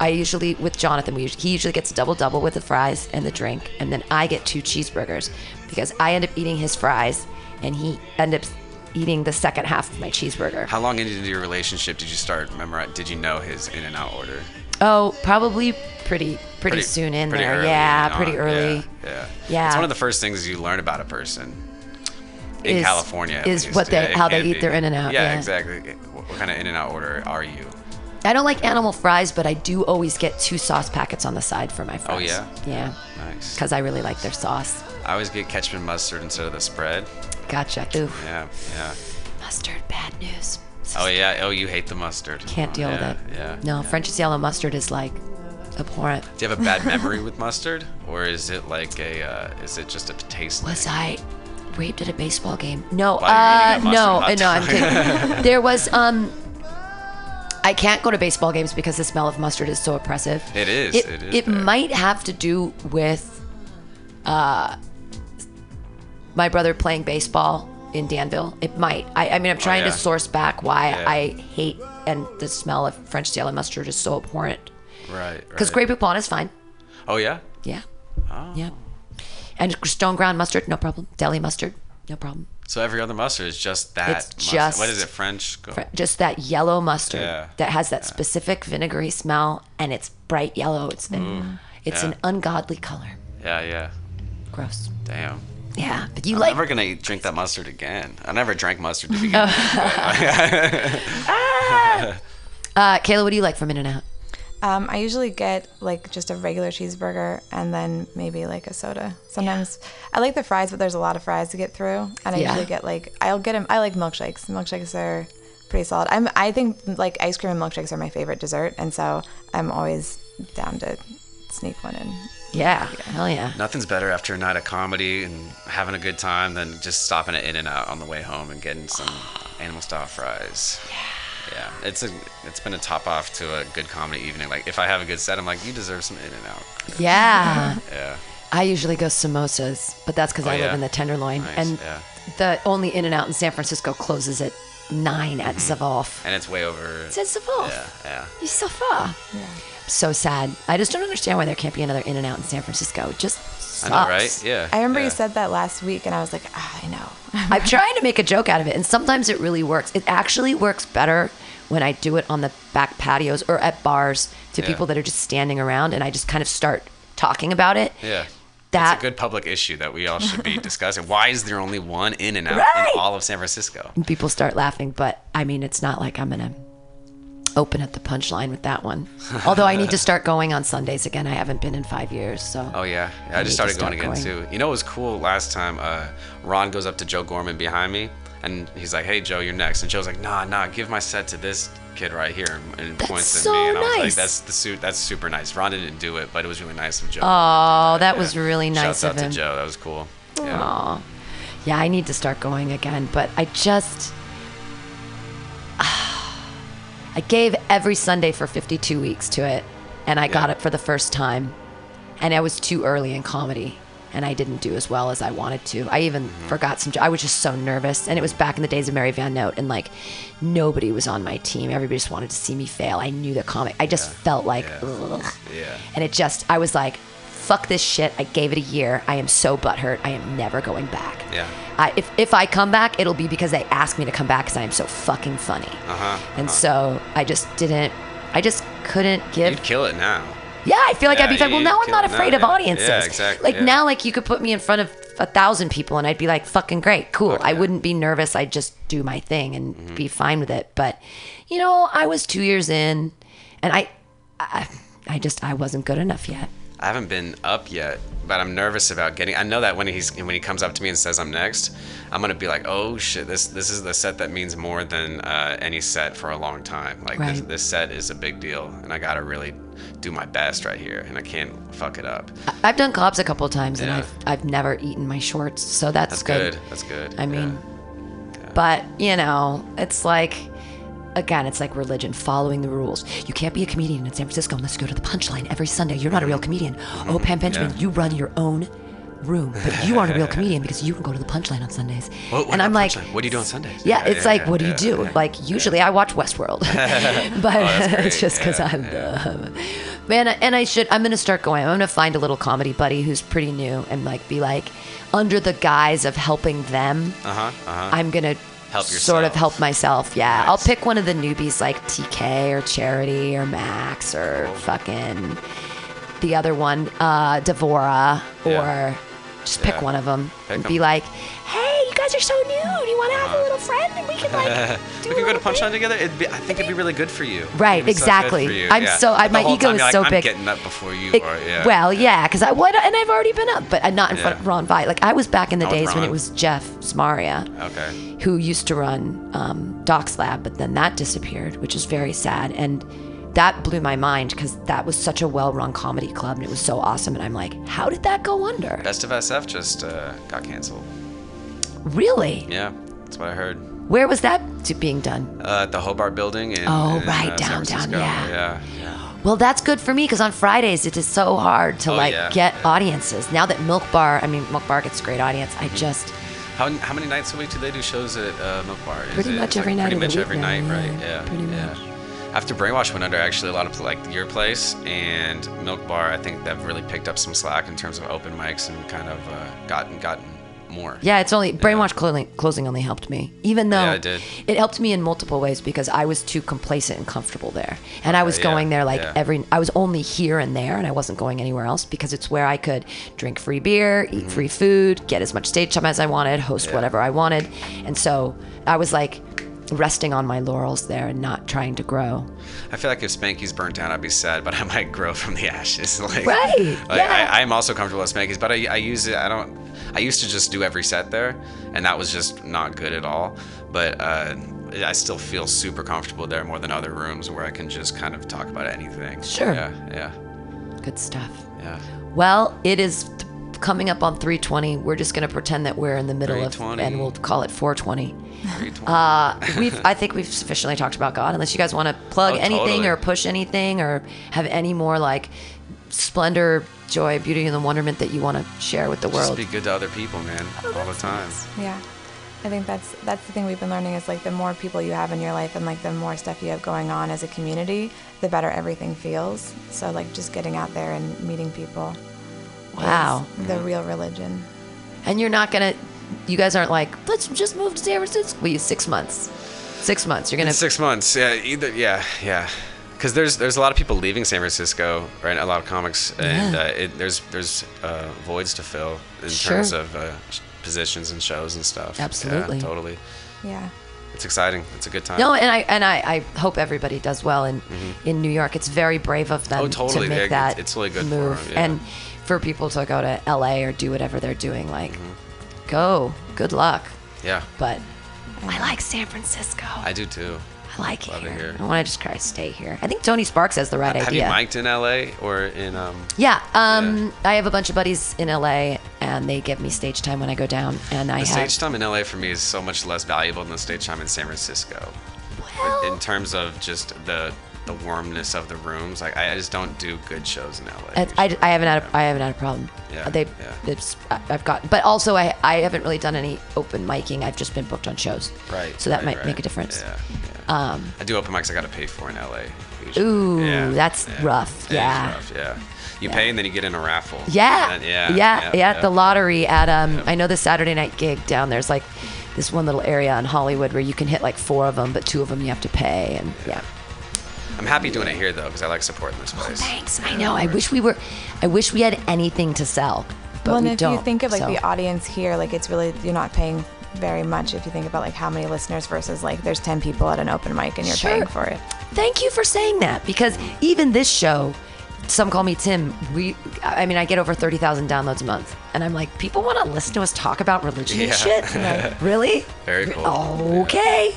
I usually with Jonathan, we usually, he usually gets a double double with the fries and the drink, and then I get two cheeseburgers because I end up eating his fries, and he end up eating the second half of my cheeseburger. How long into your relationship did you start memorize? Did you know his in and out order? Oh, probably pretty pretty, soon in pretty there. yeah, on. pretty early. Yeah, yeah. Yeah. It's one of the first things you learn about a person. In Is- California, is least. what they- Yeah, how they eat be. their In-N-Out, Yeah, yeah. exactly. Kind of in and out order are you? I don't like animal fries, but I do always get two sauce packets on the side for my fries. Oh, yeah? Yeah, Nice. because I really like their sauce. I always get ketchup and mustard instead of the spread. Gotcha. Ooh, Yeah, yeah. mustard, bad news. Oh yeah. Oh, you hate the mustard. Can't deal yeah, with it. Yeah. No, yeah. French's yellow mustard is like abhorrent. Do you have a bad memory with mustard, or is it like a? Uh, is it just a taste? Was? I raped at a baseball game? No. Uh, no, mustard no, I'm kidding. there was um. I can't go to baseball games because the smell of mustard is so oppressive. It is, It, it is it might have to do with uh, my brother playing baseball in Danville. It might. I, I mean, I'm trying Oh, yeah. to source back why Yeah. I hate and the smell of French yellow mustard is so abhorrent. Right. Because right. Grey Poupon is fine. Oh yeah. Yeah. Oh. Yeah. And stone ground mustard, no problem. Deli mustard, no problem. So every other mustard is just that. It's mustard. just What is it? French. Fr- Just that yellow mustard Yeah. that has that specific vinegary smell, and it's bright yellow. It's an, it's Yeah. an ungodly color. Yeah, yeah. Gross. Damn. Yeah, but you like I'm never gonna eat, drink that mustard again. I never drank mustard to begin with. but- uh, Kayla. What do you like from In and Out? Um, I usually get like just a regular cheeseburger and then maybe like a soda. Sometimes I like the fries, but there's a lot of fries to get through, and I Yeah. usually get like I'll get them. I like milkshakes. Milkshakes are pretty solid. I'm I think like ice cream and milkshakes are my favorite dessert, and so I'm always down to sneak one in. Yeah, hell yeah. Nothing's better after a night of comedy and having a good time than just stopping at In and Out on the way home and getting some animal style fries. Yeah. Yeah, it's a it's been a top off to a good comedy evening. Like if I have a good set, I'm like, you deserve some In and Out. Yeah. Yeah. I usually go samosas, but that's because Oh, I live in the Tenderloin, Nice, and yeah. the only In and Out in San Francisco closes at nine at Mm-hmm. Zavoff. And it's way over. It's at Zavoff. Yeah, yeah. He's so far. So sad. I just don't understand why there can't be another In and Out in San Francisco. It just I know, right? Yeah. I remember yeah. you said that last week, and I was like, ah, I know. I'm trying to make a joke out of it, and sometimes it really works. It actually works better when I do it on the back patios or at bars to Yeah. people that are just standing around, and I just kind of start talking about it. Yeah. That That's a good public issue that we all should be discussing. Why is there only one In and Out Right. in all of San Francisco? and people start laughing, but I mean, it's not like I'm gonna open at the punchline with that one. Although I need to start going on Sundays again. I haven't been in five years, so. Oh yeah, yeah I, I just started going again start too. You know, it was cool last time. Uh, Ron goes up to Joe Gorman behind me, and he's like, "Hey Joe, you're next." And Joe's like, "Nah, nah, give my set to this kid right here," and That's points so at me. And I was nice. like, "That's the suit. That's super nice." Ron didn't do it, but it was really nice of Joe. Oh, that was really nice Shouts of out to Joe. That was cool. Yeah. Aw. Yeah, I need to start going again, but I just. I gave every Sunday for 52 weeks to it, and I got it for the first time. And I was too early in comedy, and I didn't do as well as I wanted to. I even Mm-hmm. forgot some. I was just so nervous, and it was back in the days of Mary Van Note, and like nobody was on my team. Everybody just wanted to see me fail. I knew the comic. I just felt like, Yeah. ugh. Yeah. And it just, I was like, fuck this shit. I gave it a year. I am so butthurt. I am never going back. Yeah. I, if, if I come back, it'll be because they asked me to come back because I am so fucking funny. Uh-huh, And so I just didn't, I just couldn't give. You'd kill it now. yeah, I feel like I'd be Yeah, like, well, now I'm not it now, afraid of yeah. audiences. Yeah, exactly, Like yeah. now, like you could put me in front of a thousand people and I'd be like, fucking great, cool. Fuck I. Mm-hmm. wouldn't be nervous. I'd just do my thing and be fine with it. But, you know, I was two years in and I, I, I just, I wasn't good enough yet. I haven't been up yet, but I'm nervous about getting. I know that when he's when he comes up to me and says I'm next, I'm gonna be like, oh shit, this this is the set that means more than uh, any set for a long time. Like this, Right. this set is a big deal, and I gotta really do my best right here, and I can't fuck it up. I've done clubs a couple of times and I've I've never eaten my shorts, so that's, That's good. That's good. I mean, Yeah. but you know, it's like again, it's like religion, following the rules. You can't be a comedian in San Francisco unless you go to the punchline every Sunday. You're not a real comedian. Oh, Pam Benjamin. Yeah. you run your own room, but you aren't a real comedian because you can go to the punchline on Sundays. What and I'm like, Punchline? what do you do on Sundays? Yeah, it's like, yeah, what do you do? yeah. Like, usually I watch Westworld, but that's it's just because Yeah, I'm yeah. Man, and I should, I'm going to start going. I'm going to find a little comedy buddy who's pretty new and like be like, under the guise of helping them, Uh huh. Uh huh. I'm going Help sort of help myself. Yeah. Nice. I'll pick one of the newbies like TK or Charity or Max or fucking the other one, uh, Devora, Yeah. Just pick Yeah. one of them Pick and 'em. be like, hey, you guys are so new. Do you want to have a little friend and we can like do we a go to little thing?" Punchline together. It'd be, I think it'd be really good for you. Right, It'd so exactly. you, I'm yeah. so- I- my ego time is like, so I'm big. getting up before you It- are. Yeah. Well, yeah, because I would, and I've already been up, but I'm not in front of Ron Vi. Like I was back in the days when it was Jeff Smaria, Okay. who used to run um, Doc's Lab, but then that disappeared, which is very sad. And that blew my mind because that was such a well-run comedy club, and it was so awesome. And I'm like, how did that go under? Best of SF just uh, got canceled. Really? Yeah, that's what I heard. Where was that being done? Uh, at the Hobart Building in, Oh, in, right, uh, downtown, yeah. Yeah. yeah. Well, that's good for me because on Fridays it is so hard to Oh, like yeah, get yeah. audiences. Now that Milk Bar, I mean Milk Bar gets a great audience. I just How, how many nights a week do they do shows at uh, Milk Bar? Is Pretty it- much it's like every night Pretty much every night, right? Yeah. pretty yeah. much. After Brainwash went under, actually, a lot of like your place and Milk Bar, I think they've really picked up some slack in terms of open mics and kind of uh, gotten gotten more. Yeah, it's only brainwash closing, closing only helped me. Even though Yeah, it did. it helped me in multiple ways because I was too complacent and comfortable there. And I was yeah, going there like yeah. every I was only here and there and I wasn't going anywhere else because it's where I could drink free beer, eat free food, get as much stage time as I wanted, host Mm-hmm. Yeah. whatever I wanted. And so I was like resting on my laurels there and not trying to grow. I feel like if Spanky's burnt down, I'd be sad, but I might grow from the ashes. Like, Right, Like, yeah. I, I'm also comfortable with Spanky's, but I, I use it. I don't. I used to just do every set there, and that was just not good at all. But uh, I still feel super comfortable there more than other rooms where I can just kind of talk about anything. Sure. Yeah. Yeah. Good stuff. Yeah. Well, it is coming up on 320. We're just going to pretend that we're in the middle of, 320. and we'll call it 420. Uh, we've, I think we've sufficiently talked about God. Unless you guys want to plug Oh, anything totally. or push anything or have any more like splendor, joy, beauty, and the wonderment that you want to share with the just world. be good to other people, man, Oh, all the time. Yeah. I think that's that's the thing we've been learning is like the more people you have in your life and like the more stuff you have going on as a community, the better everything feels. So like just getting out there and meeting people. Is Wow. The real religion. And you're not gonna. You guys aren't like, let's just move to San Francisco. We use six months. Six months. You're gonna. Six months, yeah, either, yeah, yeah. Because there's there's a lot of people leaving San Francisco, right? A lot of comics, and Yeah. uh, it, there's there's uh, voids to fill in Sure. terms of uh, positions and shows and stuff. Yeah, Absolutely. totally. Yeah. It's exciting. It's a good time. No, and I and I, I hope everybody does well in in New York. It's very brave of them Mm-hmm. Oh, totally. to make Yeah, that it's really good for move, 'em, yeah. and for people to go to LA or do whatever they're doing. Like, Mm-hmm. go, good luck. yeah, But I like San Francisco. I, I do too. I like love it it here. here. I want to just kind of stay here. I think Tony Sparks has the right Have idea. Have you mic'd in LA or in um? Yeah, um, I have a bunch of buddies in LA, and they give me stage time when I go down. And I The have stage time in LA for me is so much less valuable than the stage time in San Francisco. well, in terms of just the the warmness of the rooms. Like I just don't do good shows in LA. I, I, I haven't had a, I haven't had a problem. Yeah, they yeah. it's I've got, but also I I haven't really done any open miking. I've just been booked on shows. right. So that right, might right. make a difference. Yeah. yeah. Um, I do open mics I got to pay for in LA. usually. Ooh, Yeah, that's rough. Yeah. rough, yeah. You pay and then you get in a raffle. yeah, And- yeah. yeah, yeah, The lottery at um. I know the Saturday night gig down there's like this one little area in Hollywood where you can hit like four of them, but two of them you have to pay, and yeah. I'm happy doing it here though because I like supporting this place. Oh, thanks. I know. I wish we were. I wish we had anything to sell, but well, and we if don't. you think of like so. the audience here, like it's really you're not paying very much if you think about like how many listeners versus like there's 10 people at an open mic and you're Sure. paying for it. Thank you for saying that because even this show, some call me Tim. We, I mean, I get over thirty thousand downloads a month, and I'm like, people want to listen to us talk about religion and Yeah. shit. Really? Very cool. Okay.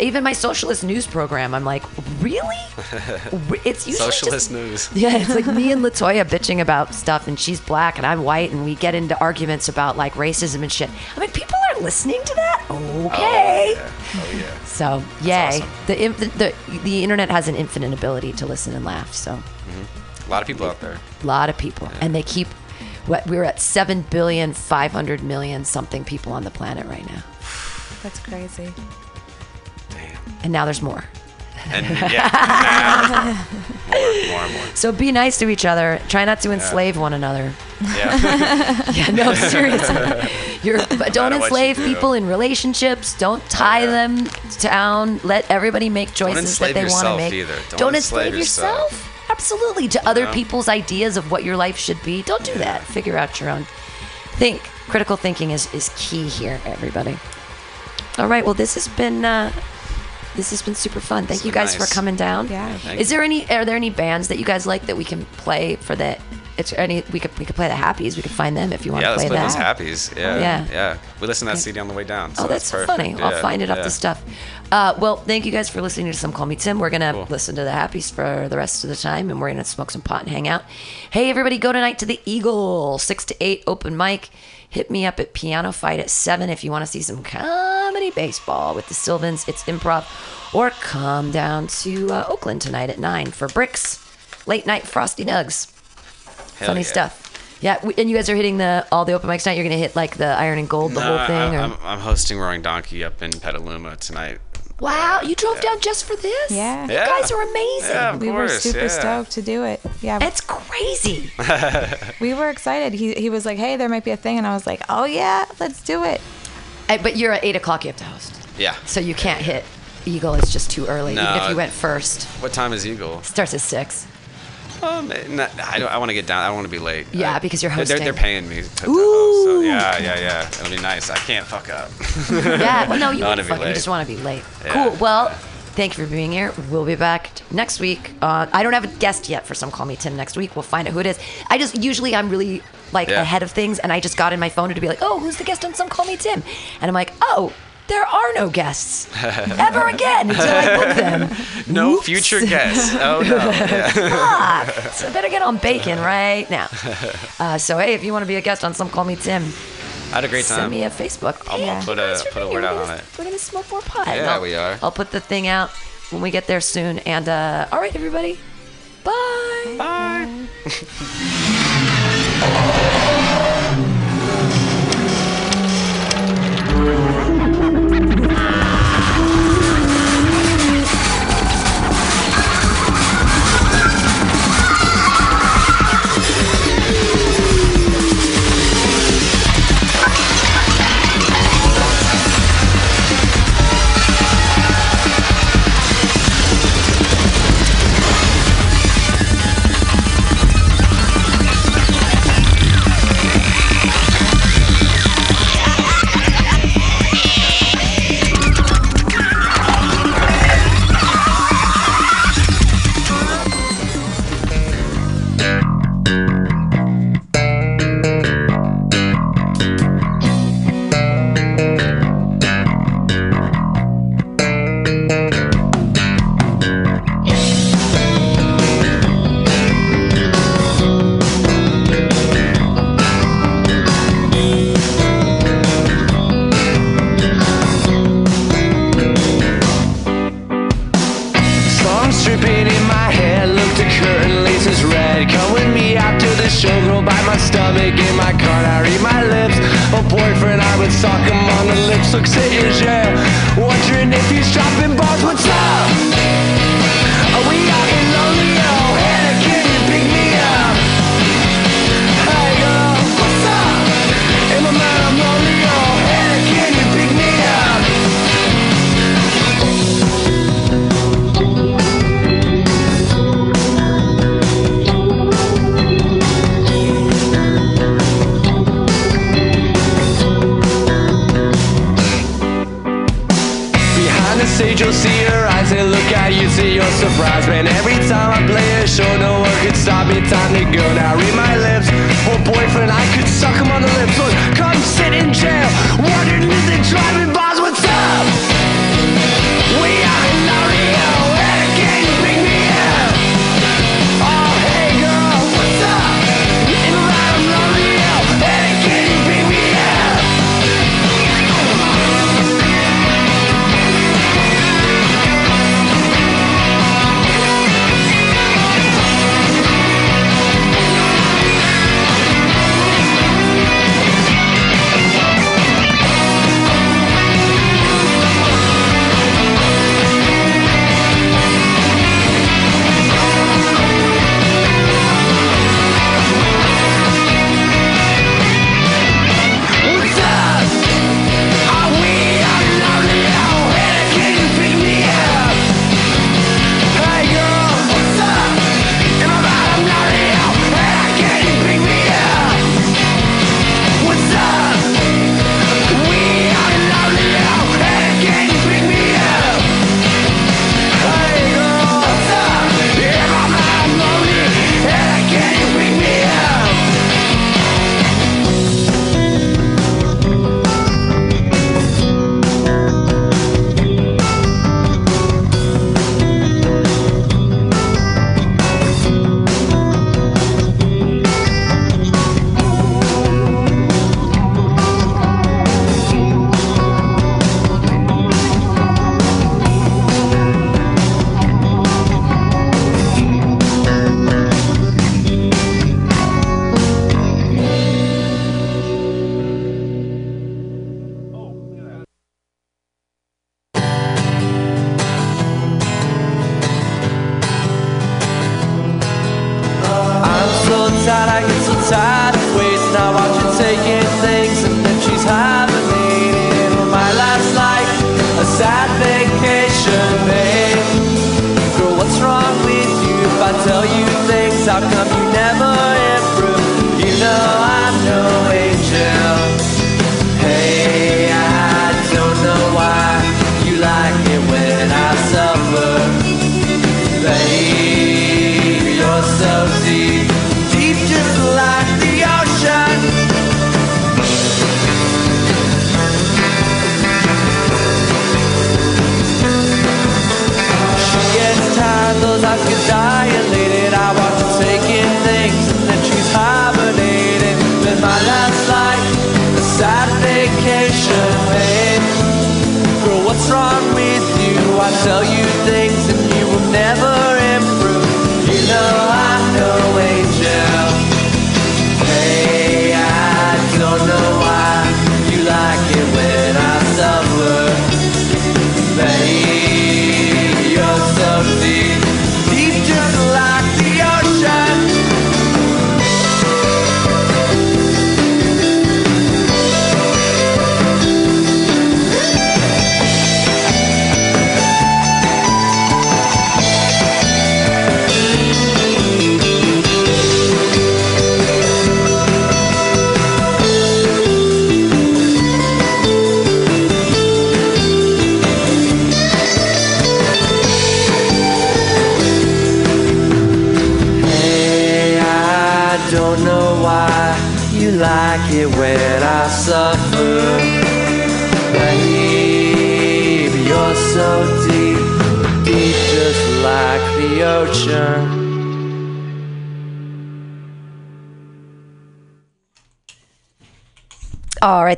Even my socialist news program, I'm like, really? It's usually Socialist just- news. Yeah, it's like me and Latoya bitching about stuff, and she's black and I'm white, and we get into arguments about like racism and shit. I mean, people are listening to that? Oh, okay. Oh yeah. Oh yeah. So, yay. awesome. The, inf- the the internet has an infinite ability to listen and laugh. So, A lot of people out there. a lot of people, and they keep. What we're at seven billion five hundred million something people on the planet right now, That's crazy. And now there's more. And yeah. more, more, and more. So be nice to each other. Try not to enslave one another. Yeah. Yeah, no, seriously. You're, don't you enslave do. people in relationships. Don't tie yeah. them down. Let everybody make choices that they want to yourself make. either. Don't enslave yourself. Absolutely. To other know? people's ideas of what your life should be. Don't do that. Figure out your own. Think. Critical thinking is, is key here, everybody. All right. Well, this has been uh, this has been super fun. Thank It's you guys nice. for coming down. Yeah. Thank Is there any? Are there any bands that you guys like that we can play for the? It's any. We could we could play the Happies. We could find them if you want Yeah, to let's play play that. those happies. Yeah, Yeah. yeah. We listened to that CD on the way down. So Oh, that's, perfect. funny. I'll find it off yeah. the stuff. Uh, well, thank you guys for listening to Some Call Me Tim. We're going to Cool. listen to the Happies for the rest of the time, and we're going to smoke some pot and hang out. Hey, everybody, go tonight to the Eagle, 6 to 8 open mic. Hit me up at PianoFight at 7 if you want to see some comedy baseball with the Sylvans. It's improv. Or come down to uh, Oakland tonight at 9 for Bricks, late night Frosty Nugs. Hell Funny yeah. stuff. Yeah, and you guys are hitting the all the open mics tonight. You're gonna hit like the Iron and Gold, the No, whole thing. I? I'm, I'm hosting Roaring Donkey up in Petaluma tonight. Wow, you drove down just for this? Yeah. You guys are amazing. Yeah, of We were super yeah. stoked to do it. Yeah. It's crazy. We were excited. He he was like, "Hey, there might be a thing," and I was like, "Oh yeah, let's do it." Uh, but you're at eight o'clock. You have to host, Yeah. so you can't hit Eagle. It's just too early. Even No, if you went first, What time is Eagle? starts at six. Um, no, I, don't- I want to get down. I don't want to be late. Yeah, I- because you're they're- They're, paying me to, host. So yeah, yeah, yeah. It'll be nice. I can't fuck up. Yeah. Well, no, you want to be fuck. You just want to be late. Yeah. Cool. Well, thank you for being here. We'll be back t- next week. Uh, I don't have a guest yet for some Call Me Tim next week. We'll find out who it is. I just usually I'm really like Yeah. ahead of things, and I just got in my phone to be like, oh, who's the guest on Some Call Me Tim? And I'm like, oh. There are no guests ever again until I book them. no Whoops. future guests. Oh no. Ah, so better get on bacon right now. Uh, so hey, if you want to be a guest on Some Call Me Tim, I had a great send time. me a Facebook. I'll-. I'll put a- put a word out on it. We're gonna smoke more pot. Yeah, I'll- we are. I'll put the thing out when we get there soon. And uh, all right, everybody, bye. Bye.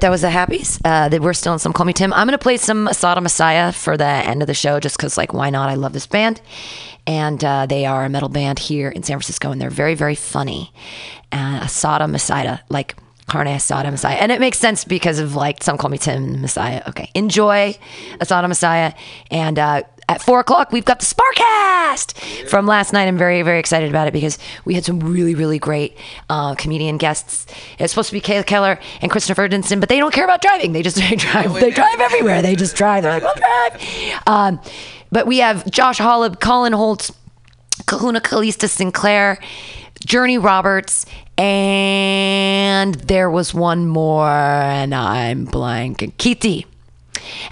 That was the Happies. Uh, that we're still in some Call Me Tim. I'm going to play some Asada Messiah for the end of the show just because, like, why not? I love this band. And uh, they are a metal band here in San Francisco, and they're very, very funny. Uh, Asada Messiah, like Carne Asada Messiah. And it makes sense because of, like, some Call Me Tim Messiah. Okay, enjoy Asada Messiah. And uh, at four o'clock, we've got the Sparkcast from last night. I'm very, very excited about it because we had some really, really great uh, comedian guests. It's supposed to be Kayla Keller and Christopher Dinson, but they don't care about driving. They just they drive. They drive everywhere. They just drive. They're like, we'll drive. Um, but we have Josh Hollab, Colin Holtz, Kahuna Kalista Sinclair, Journey Roberts, and there was one more, and I'm blank. Keith D.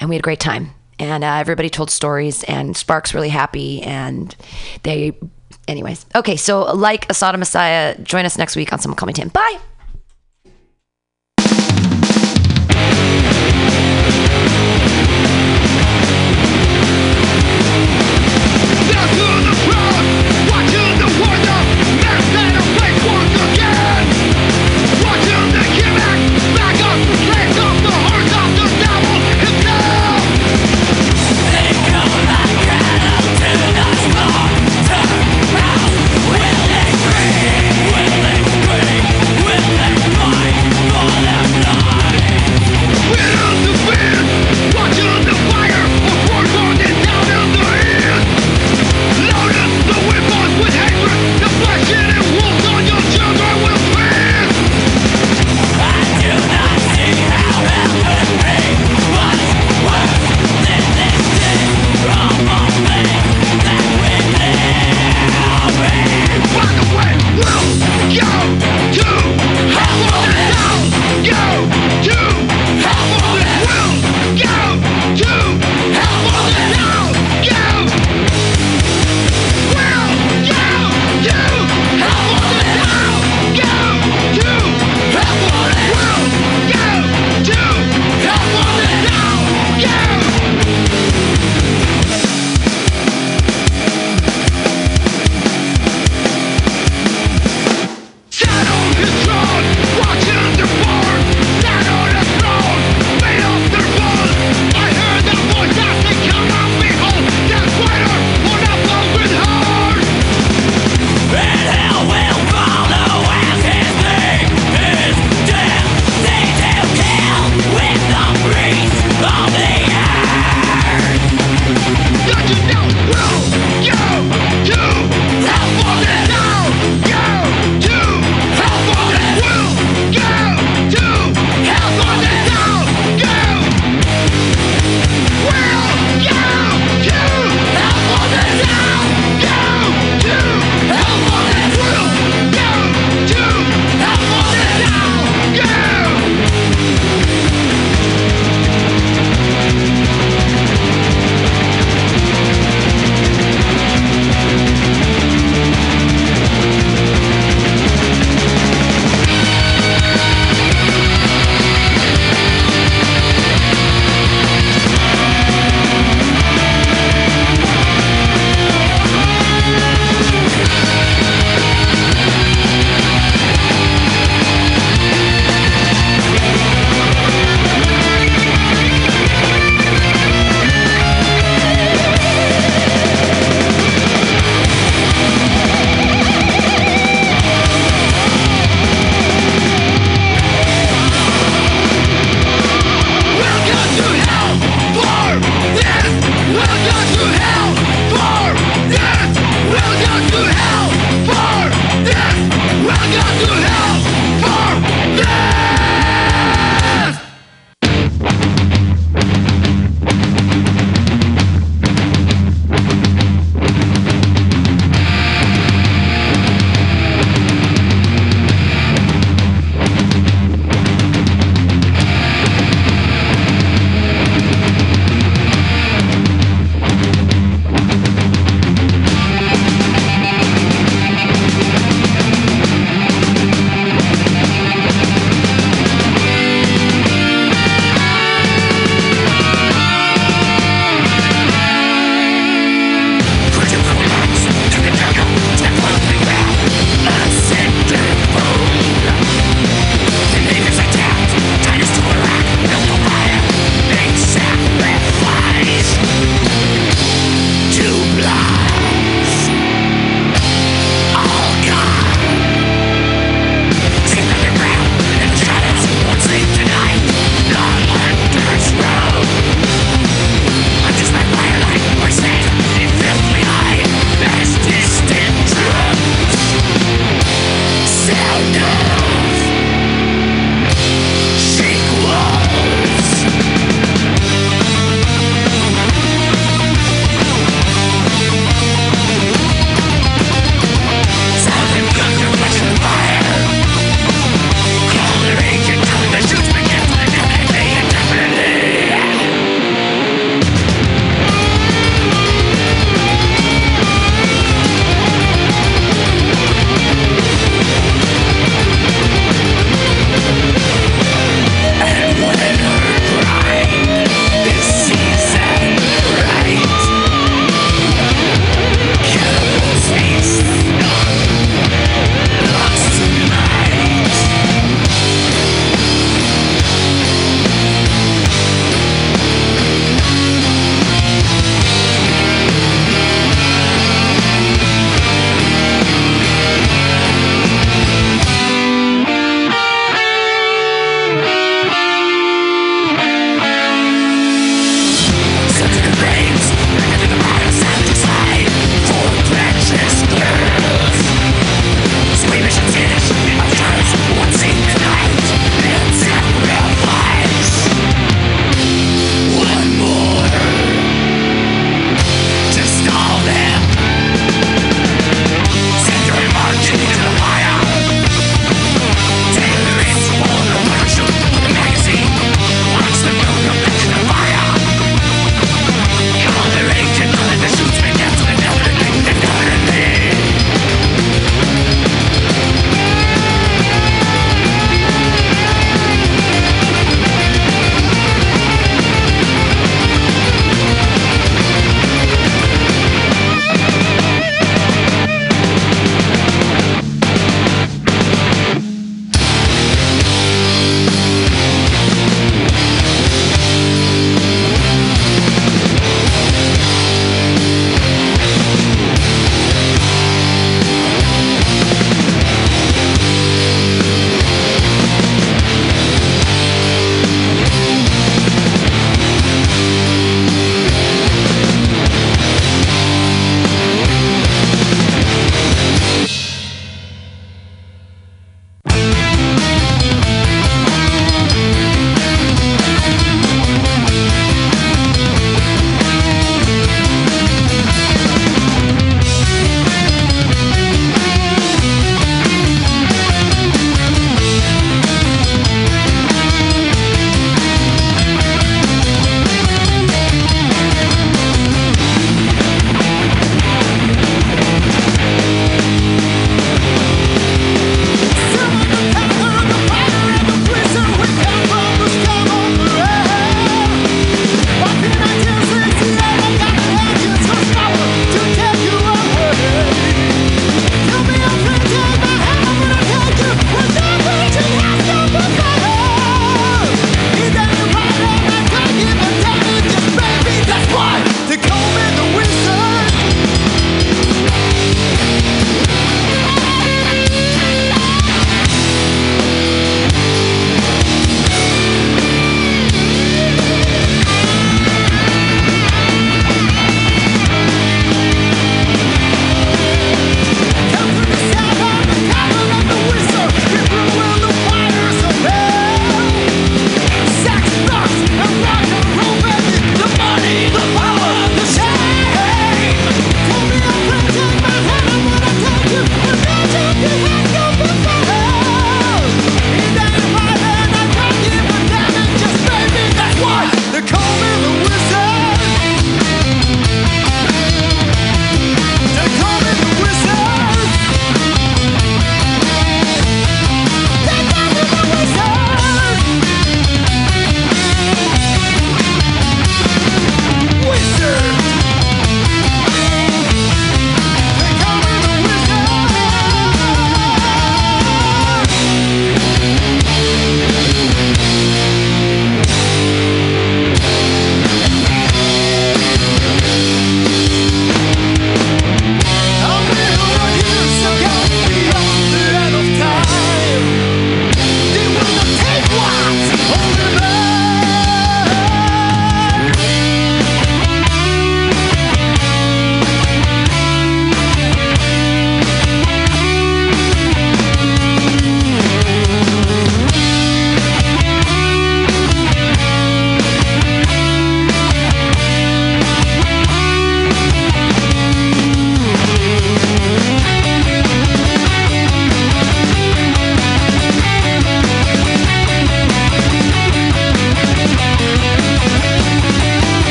And we had a great time. And uh, everybody told stories, and Spark's really happy. And they, anyways. Okay, so like Asada Messiah, join us next week on Someone Call Me Tim. Bye.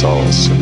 Finds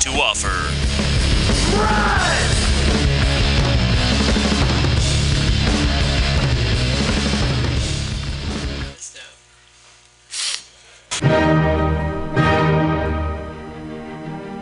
to offer.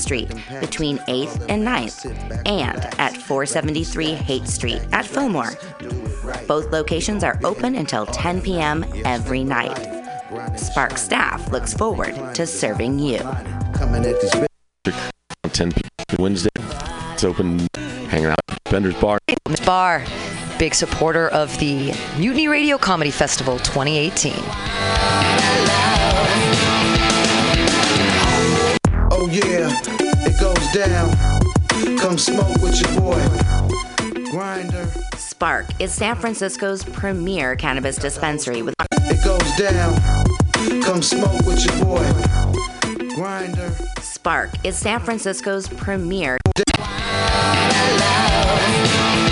Street between 8th and 9th and at 473 Haight Street at Fillmore. Both locations are open until 10 p.m. every night. Spark staff looks forward to serving you. Coming at this 10 p.m. Wednesday. It's open, hanging out at Bender's Bar. Bar. Big supporter of the Mutiny Radio Comedy Festival 2018. Oh yeah, it goes down. Come smoke with your boy. Grinder. Spark is San Francisco's premier cannabis dispensary with It goes down. Come smoke with your boy. Grinder. Spark is San Francisco's premier